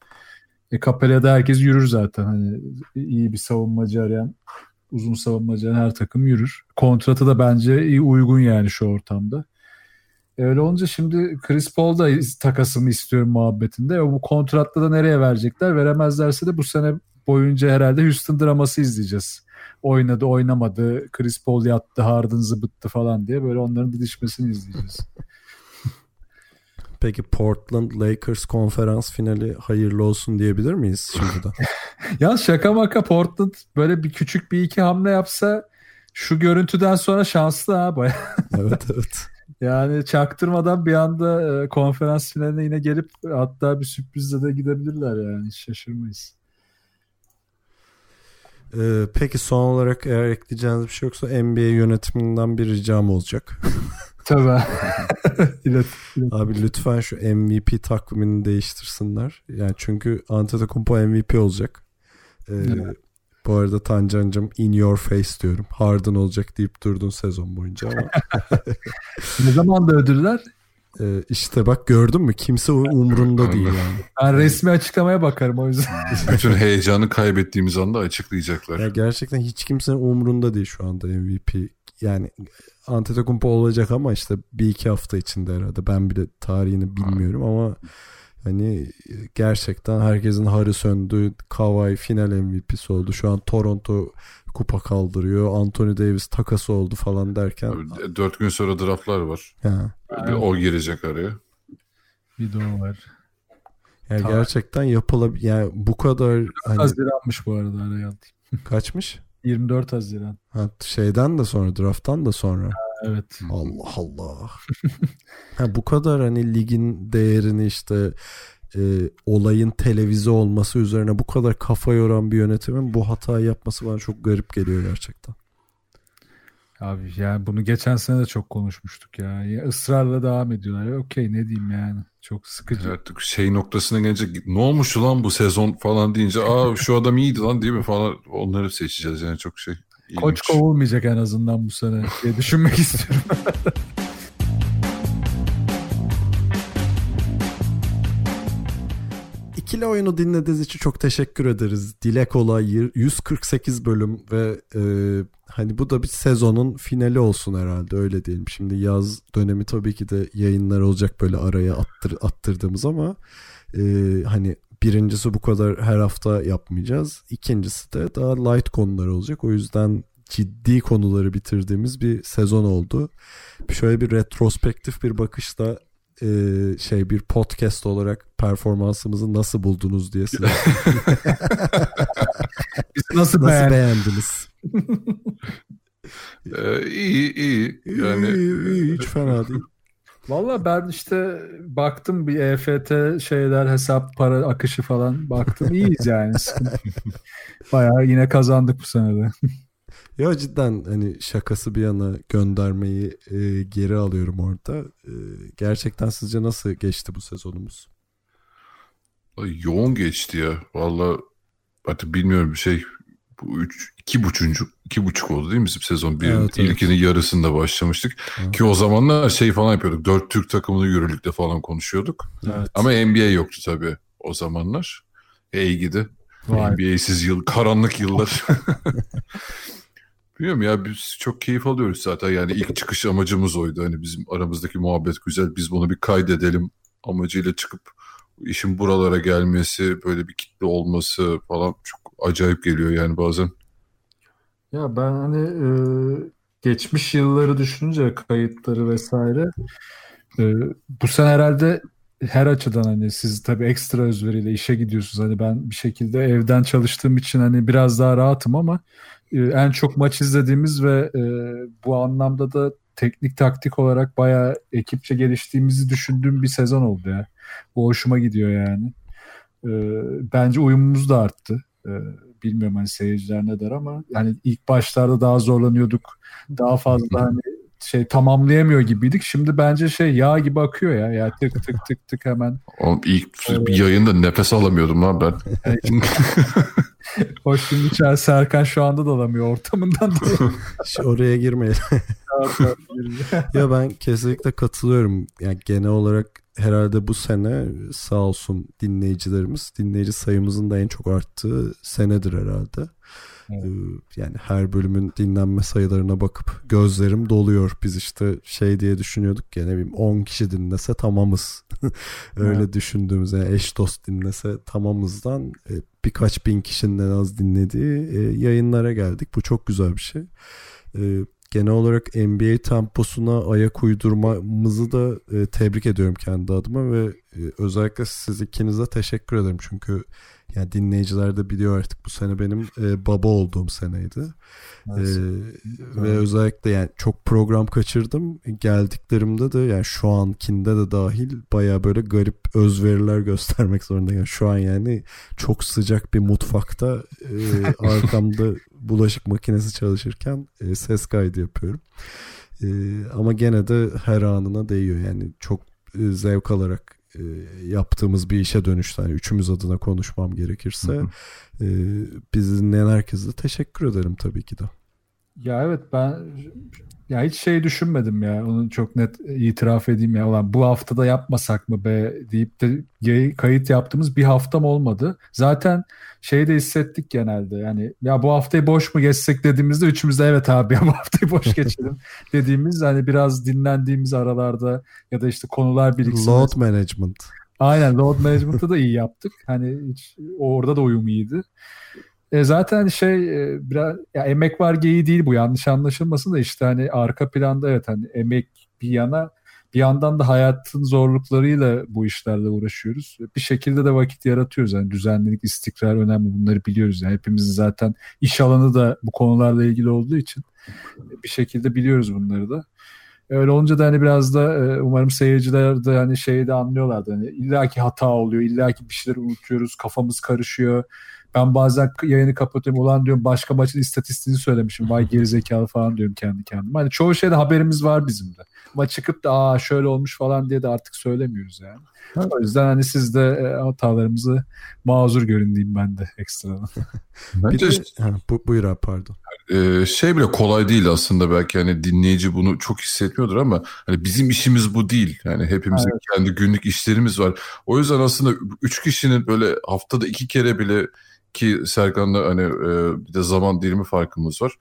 E Capela'da herkes yürür zaten. Hani iyi bir savunmacı arayan, uzun savunmacı arayan her takım yürür. Kontratı da bence iyi uygun yani şu ortamda. E, Öyle olunca şimdi Chris Paul da takasını istiyorum muhabbetinde. E, bu kontratla da nereye verecekler? Veremezlerse de bu sene boyunca herhalde Houston draması izleyeceğiz. Oynadı oynamadı, Chris Paul yattı, Harden zıbıttı falan diye böyle onların didişmesini izleyeceğiz. Peki Portland Lakers konferans finali hayırlı olsun diyebilir miyiz şimdiden? ya şaka maka Portland böyle bir küçük bir iki hamle yapsa şu görüntüden sonra şanslı ha baya. evet evet. Yani çaktırmadan bir anda e, konferans finaline yine gelip hatta bir sürprizle de gidebilirler yani hiç şaşırmayız. Ee, peki son olarak eğer ekleyeceğiniz bir şey yoksa NBA yönetiminden bir ricam olacak. Tabii. İlet, ilet. Abi lütfen şu MVP takvimini değiştirsinler. Yani çünkü Antetokounmpo MVP olacak. Ee, Evet. Bu arada Tancan'cım in your face diyorum. Harden olacak deyip durdun sezon boyunca ama ne zaman da ödüller? e, işte bak gördün mü kimse umrunda değil yani. Ben resmi açıklamaya bakarım o yüzden. Bütün heyecanı kaybettiğimiz anda açıklayacaklar. Ya gerçekten hiç kimsenin umrunda değil şu anda MVP. Yani Antetokounmpo olacak ama işte bir iki hafta içinde herhalde. Ben bile tarihini bilmiyorum ama hani gerçekten herkesin harı söndü. Kawhi final MVP'si oldu. Şu an Toronto kupa kaldırıyor. Anthony Davis takası oldu falan derken. Abi, Dört gün sonra draftlar var. Ha. Bir o girecek araya. Bir de o var. Yani Tamam. gerçekten yapılabilir. Yani bu kadar hani Haziranmış bu arada araya alayım. kaçmış? 24 Haziran. Ha, şeyden de sonra drafttan da sonra. Evet. Allah Allah. ha, bu kadar hani ligin değerini işte e, olayın televize olması üzerine bu kadar kafa yoran bir yönetimin bu hatayı yapması bana çok garip geliyor gerçekten. Abi yani bunu geçen sene de çok konuşmuştuk ya. ya ısrarla devam ediyorlar. Okey ne diyeyim yani. Çok sıkıcı. Artık şey noktasına gelince ne olmuş lan bu sezon falan deyince aa şu adam iyiydi lan değil mi falan onları seçeceğiz yani çok şey. Koç ilginç. kovulmayacak en azından bu sene diye düşünmek istiyorum. İkili oyunu dinlediğiniz için çok teşekkür ederiz. Dile kolay 148 bölüm ve e, hani bu da bir sezonun finali olsun herhalde öyle diyelim. Şimdi yaz dönemi tabii ki de yayınlar olacak böyle araya attır, attırdığımız ama e, hani birincisi bu kadar her hafta yapmayacağız. İkincisi de daha light konular olacak. O yüzden ciddi konuları bitirdiğimiz bir sezon oldu. Şöyle bir retrospektif bir bakışla e, şey bir podcast olarak performansımızı nasıl buldunuz diye size. Biz nasıl, nasıl beğen- beğendiniz? Ee, iyi iyi. Yani İyi, iyi, hiç fena değil. Valla ben işte baktım bir EFT şeyler hesap para akışı falan baktım iyiyiz yani. Sıkıntı yok. Bayağı yine kazandık bu senede. Ya cidden hani şakası bir yana göndermeyi e, geri alıyorum orada. E, gerçekten sizce nasıl geçti bu sezonumuz? ay, yoğun geçti ya. Valla artık bilmiyorum bir şey. Bu üç, iki buçuncuk, iki buçuk oldu değil mi bizim sezon? Bir, Evet, evet. ilkinin yarısında başlamıştık. Evet. Ki o zamanlar şey falan yapıyorduk. Dört Türk takımını yürürlükte falan konuşuyorduk. Evet. Ama NBA yoktu tabii o zamanlar. İyi gidi. NBA'siz yıl, karanlık yıllar. Bilmiyorum ya biz çok keyif alıyoruz zaten. Yani ilk çıkış amacımız oydu. Hani bizim aramızdaki muhabbet güzel. Biz bunu bir kaydedelim amacıyla çıkıp işin buralara gelmesi, böyle bir kitle olması falan çok acayip geliyor yani bazen. Ya ben hani e, geçmiş yılları düşününce kayıtları vesaire e, bu sene herhalde her açıdan hani siz tabii ekstra özveriyle işe gidiyorsunuz. Hani ben bir şekilde evden çalıştığım için hani biraz daha rahatım ama e, en çok maç izlediğimiz ve e, bu anlamda da teknik taktik olarak bayağı ekipçe geliştiğimizi düşündüğüm bir sezon oldu ya. Bu hoşuma gidiyor yani. E, bence uyumumuz da arttı. E, bilmiyorum hani seyirciler ne der ama yani ilk başlarda daha zorlanıyorduk. Daha fazla hani şey tamamlayamıyor gibiydik. Şimdi bence şey yağ gibi akıyor ya. Ya tık tık tık tık hemen. Oğlum ilk bir yayında nefes alamıyordum lan ben. Hoş şimdi içeride Serkan şu anda da alamıyor ortamından dolayı. Oraya girmeyelim. ya ben kesinlikle katılıyorum. Yani genel olarak herhalde bu sene sağ olsun dinleyicilerimiz dinleyici sayımızın da en çok arttığı senedir herhalde. Evet. Ee, Yani her bölümün dinlenme sayılarına bakıp gözlerim doluyor. Biz işte şey diye düşünüyorduk ya ne bileyim 10 kişi dinlese tamamız. Öyle Evet. düşündüğümüz yani eş dost dinlese tamamızdan e, birkaç bin kişinin en az dinlediği e, yayınlara geldik. Bu çok güzel bir şey. E, genel olarak NBA temposuna ayak uydurmamızı da e, tebrik ediyorum kendi adıma ve e, özellikle siz ikinize teşekkür ederim çünkü yani dinleyiciler de biliyor artık bu sene benim e, baba olduğum seneydi. E, ve özellikle yani çok program kaçırdım. Geldiklerimde de yani şu ankinde de dahil baya böyle garip özveriler göstermek zorundayım. Yani şu an yani çok sıcak bir mutfakta e, arkamda bulaşık makinesi çalışırken e, ses kaydı yapıyorum. E, ama gene de her anına değiyor. Yani çok e, zevk alarak e, yaptığımız bir işe dönüştü. Yani üçümüz adına konuşmam gerekirse Hı hı. e, bizi dinleyen herkese teşekkür ederim tabii ki de. Ya evet ben ya hiç şey düşünmedim ya. Onu çok net itiraf edeyim ya. Ulan bu haftada yapmasak mı be deyip de kayıt yaptığımız bir haftam olmadı. Zaten şey de hissettik genelde. Yani ya bu haftayı boş mu geçsek dediğimizde üçümüz de evet abi ya bu haftayı boş geçelim dediğimiz hani biraz dinlendiğimiz aralarda ya da işte konular biriksin. Load management. Aynen load management'ı da iyi yaptık. Hani hiç orada da uyum iyiydi. E zaten şey e, biraz ya emek var geyiği değil bu yanlış anlaşılmasın da işte hani arka planda evet hani emek bir yana bir yandan da hayatın zorluklarıyla bu işlerle uğraşıyoruz. Bir şekilde de vakit yaratıyoruz. Yani düzenlilik, istikrar önemli. Bunları biliyoruz. Yani hepimizin zaten iş alanı da bu konularla ilgili olduğu için bir şekilde biliyoruz bunları da. Öyle olunca da hani biraz da e, umarım seyirciler de hani şeyi de anlıyorlardı. Hani illaki hata oluyor, illaki bir şeyler unutuyoruz, kafamız karışıyor. Ben bazen yayını kapatıyorum. Ulan diyorum başka maçın istatistiğini söylemişim. Vay gerizekalı falan diyorum kendi kendime. Hani çoğu şeyde haberimiz var bizim de. Ama çıkıp da aa şöyle olmuş falan diye de artık söylemiyoruz yani. O yüzden hani siz de e, hatalarımızı mazur görün diyeyim ben de ekstradan. Bir Bence de, ha, bu, buyur abi pardon. e, şey bile kolay değil aslında belki hani dinleyici bunu çok hissetmiyordur ama hani bizim işimiz bu değil. Yani hepimizin kendi günlük işlerimiz var. O yüzden aslında üç kişinin böyle haftada iki kere bile ki Serkan'la hani e, bir de zaman dilimi farkımız var.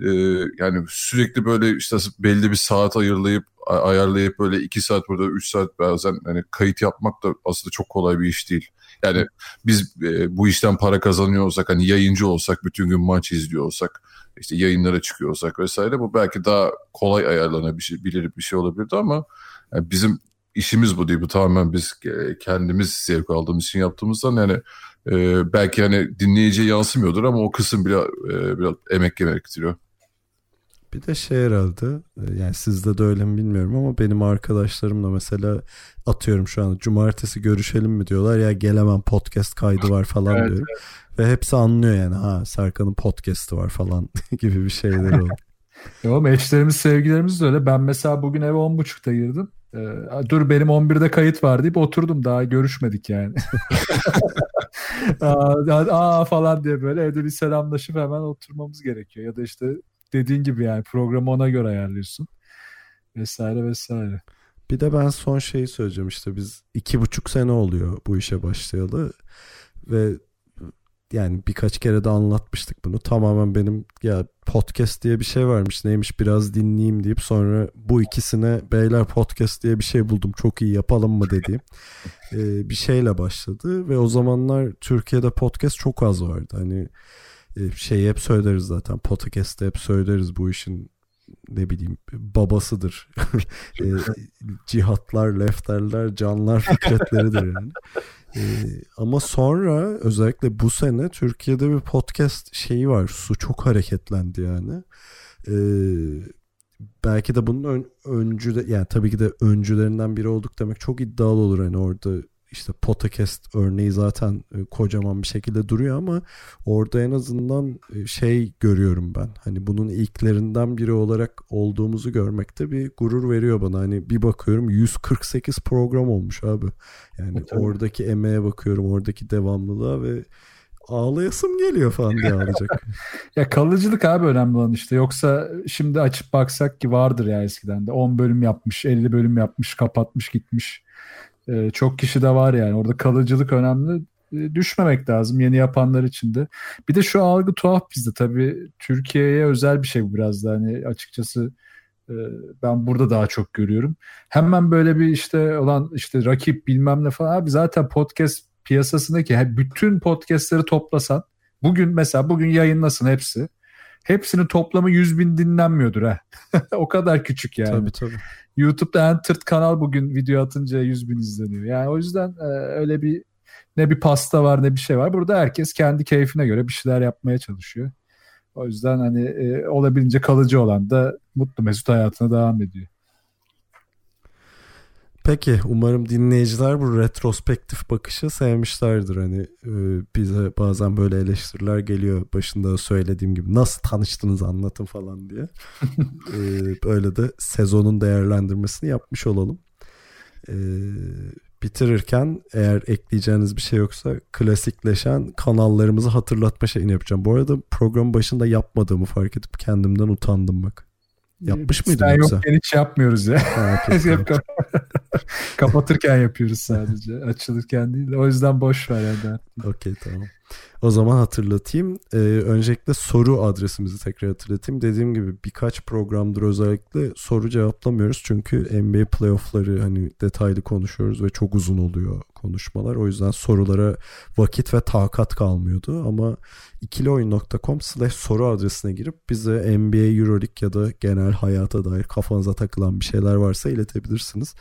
E, yani sürekli böyle işte belli bir saat ayarlayıp ayarlayıp böyle iki saat burada üç saat bazen hani kayıt yapmak da aslında çok kolay bir iş değil. Yani biz e, bu işten para kazanıyor olsak hani yayıncı olsak bütün gün maç izliyor olsak işte yayınlara çıkıyor olsak vesaire bu belki daha kolay ayarlanabilir bir şey olabilirdi ama yani bizim işimiz bu değil. Bu tamamen biz e, kendimiz zevk aldığımız için yaptığımızdan yani e, belki hani dinleyiciye yansımıyordur ama o kısım bile e, biraz emek gerektiriyor. Bir de şey herhalde yani sizde de öyle mi bilmiyorum ama benim arkadaşlarımla mesela atıyorum şu an cumartesi görüşelim mi diyorlar ya gelemem podcast kaydı var falan evet, diyorum. Evet. Ve hepsi anlıyor yani ha Serkan'ın podcast'ı var falan gibi bir şeyler oldu. Yok eşlerimiz sevgilerimiz de öyle. Ben mesela bugün eve 10.30'da girdim. Ee, dur benim 11'de kayıt var deyip oturdum daha görüşmedik yani. aa, aa falan diye böyle evde bir selamlaşıp hemen oturmamız gerekiyor. Ya da işte dediğin gibi yani programı ona göre ayarlıyorsun. Vesaire vesaire. Bir de ben son şeyi söyleyeceğim işte biz iki buçuk sene oluyor bu işe başlayalı ve yani birkaç kere de anlatmıştık bunu. Tamamen benim ya podcast diye bir şey varmış neymiş biraz dinleyeyim deyip sonra bu ikisine beyler podcast diye bir şey buldum çok iyi yapalım mı dediğim ee, bir şeyle başladı ve o zamanlar Türkiye'de podcast çok az vardı. Hani şey hep söyleriz zaten podcast'te hep söyleriz bu işin ne bileyim babasıdır. e, cihatlar, lefterler, canlar fikretleridir yani. E, ama sonra özellikle bu sene Türkiye'de bir podcast şeyi var. Su çok hareketlendi yani. E, belki de bunun ön, öncü de yani tabii ki de öncülerinden biri olduk demek çok iddialı olur hani orada işte podcast örneği zaten e, kocaman bir şekilde duruyor ama orada en azından e, şey görüyorum ben. Hani bunun ilklerinden biri olarak olduğumuzu görmekte bir gurur veriyor bana. Hani bir bakıyorum 148 program olmuş abi. Yani evet, oradaki emeğe bakıyorum, oradaki devamlılığa ve ağlayasım geliyor falan diye ağlayacak. ya kalıcılık abi önemli olan işte. Yoksa şimdi açıp baksak ki vardır ya eskiden de 10 bölüm yapmış, 50 bölüm yapmış, kapatmış gitmiş. Ee, çok kişi de var yani. Orada kalıcılık önemli. Ee, düşmemek lazım yeni yapanlar için de. Bir de şu algı tuhaf bizde tabii. Türkiye'ye özel bir şey biraz da. Hani açıkçası e, ben burada daha çok görüyorum. Hemen böyle bir işte olan işte rakip bilmem ne falan. Abi zaten podcast piyasasındaki bütün podcastleri toplasan bugün mesela bugün yayınlasın hepsi. Hepsinin toplamı 100 bin dinlenmiyordur ha. o kadar küçük yani. Tabii tabii. YouTube'da en tırt kanal bugün video atınca 100 bin izleniyor. Yani o yüzden e, öyle bir ne bir pasta var ne bir şey var. Burada herkes kendi keyfine göre bir şeyler yapmaya çalışıyor. O yüzden hani e, olabildiğince kalıcı olan da mutlu mesut hayatına devam ediyor. Peki umarım dinleyiciler bu retrospektif bakışı sevmişlerdir. Hani e, bize bazen böyle eleştiriler geliyor başında söylediğim gibi nasıl tanıştınız anlatın falan diye. e, böyle de sezonun değerlendirmesini yapmış olalım. E, bitirirken eğer ekleyeceğiniz bir şey yoksa klasikleşen kanallarımızı hatırlatma şeyini yapacağım. Bu arada program başında yapmadığımı fark edip kendimden utandım bak. Yapmış mıydın Sen yoksa? yokken hiç yapmıyoruz ya. Ha, Kapatırken yapıyoruz sadece. Açılırken değil. O yüzden boş ver yani. Okey tamam. O zaman hatırlatayım. Ee, öncelikle soru adresimizi tekrar hatırlatayım. Dediğim gibi birkaç programdır özellikle soru cevaplamıyoruz. Çünkü NBA playoffları hani detaylı konuşuyoruz ve çok uzun oluyor konuşmalar. O yüzden sorulara vakit ve takat kalmıyordu. Ama ikilioyun.com slash soru adresine girip bize NBA, Euroleague ya da genel hayata dair kafanıza takılan bir şeyler varsa iletebilirsiniz.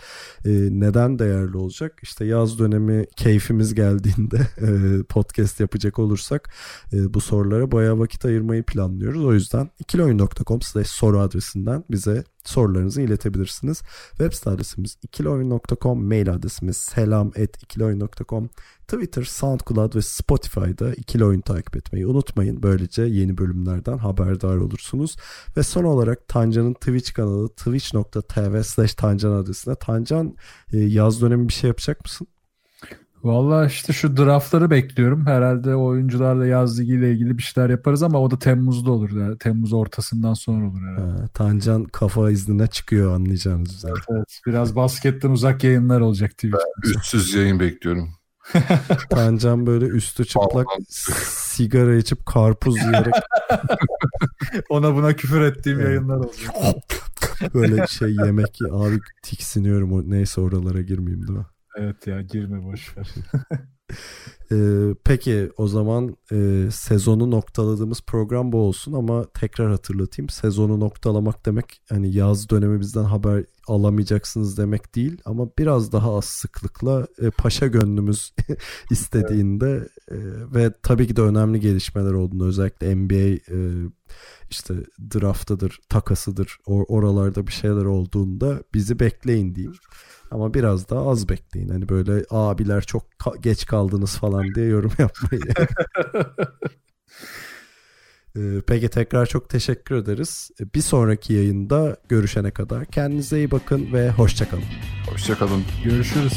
Ee, neden değerli olacak? İşte yaz dönemi keyfimiz geldiğinde e, podcast yapacak olursak e, bu sorulara bayağı vakit ayırmayı planlıyoruz. O yüzden ikilioyun.com slash soru adresinden bize sorularınızı iletebilirsiniz. Web site adresimiz ikilioyun.com, mail adresimiz selam et ikilioyun.com, Twitter, SoundCloud ve Spotify'da ikili oyun takip etmeyi unutmayın. Böylece yeni bölümlerden haberdar olursunuz. Ve son olarak Tancan'ın Twitch kanalı twitch.tv slash Tancan adresine. Tancan e, yaz dönemi bir şey yapacak mısın? Valla işte şu draftları bekliyorum. Herhalde oyuncularla yaz ligiyle ilgili bir şeyler yaparız ama o da Temmuz'da olur. Yani Temmuz ortasından sonra olur herhalde. Ha, Tancan kafa iznine çıkıyor anlayacağınız üzere. Evet, biraz basketten uzak yayınlar olacak Twitch'te. Üstsüz yayın bekliyorum. Tancan böyle üstü çıplak sigara içip karpuz yiyerek Ona buna küfür ettiğim yayınlar olacak. böyle şey yemek ye- abi tiksiniyorum neyse oralara girmeyeyim değil mi? Evet ya girme boş ver. Ee, peki o zaman e, sezonu noktaladığımız program bu olsun ama tekrar hatırlatayım. Sezonu noktalamak demek hani yaz dönemi bizden haber alamayacaksınız demek değil ama biraz daha az sıklıkla e, paşa gönlümüz istediğinde e, ve tabii ki de önemli gelişmeler olduğunda özellikle NBA e, işte draftıdır, takasıdır or- oralarda bir şeyler olduğunda bizi bekleyin diyeyim. Ama biraz daha az bekleyin. Hani böyle abiler çok ka- geç kaldınız falan diye yorum yapmayın. Ee, Peki tekrar çok teşekkür ederiz. Bir sonraki yayında görüşene kadar kendinize iyi bakın ve hoşçakalın. Hoşçakalın. Görüşürüz.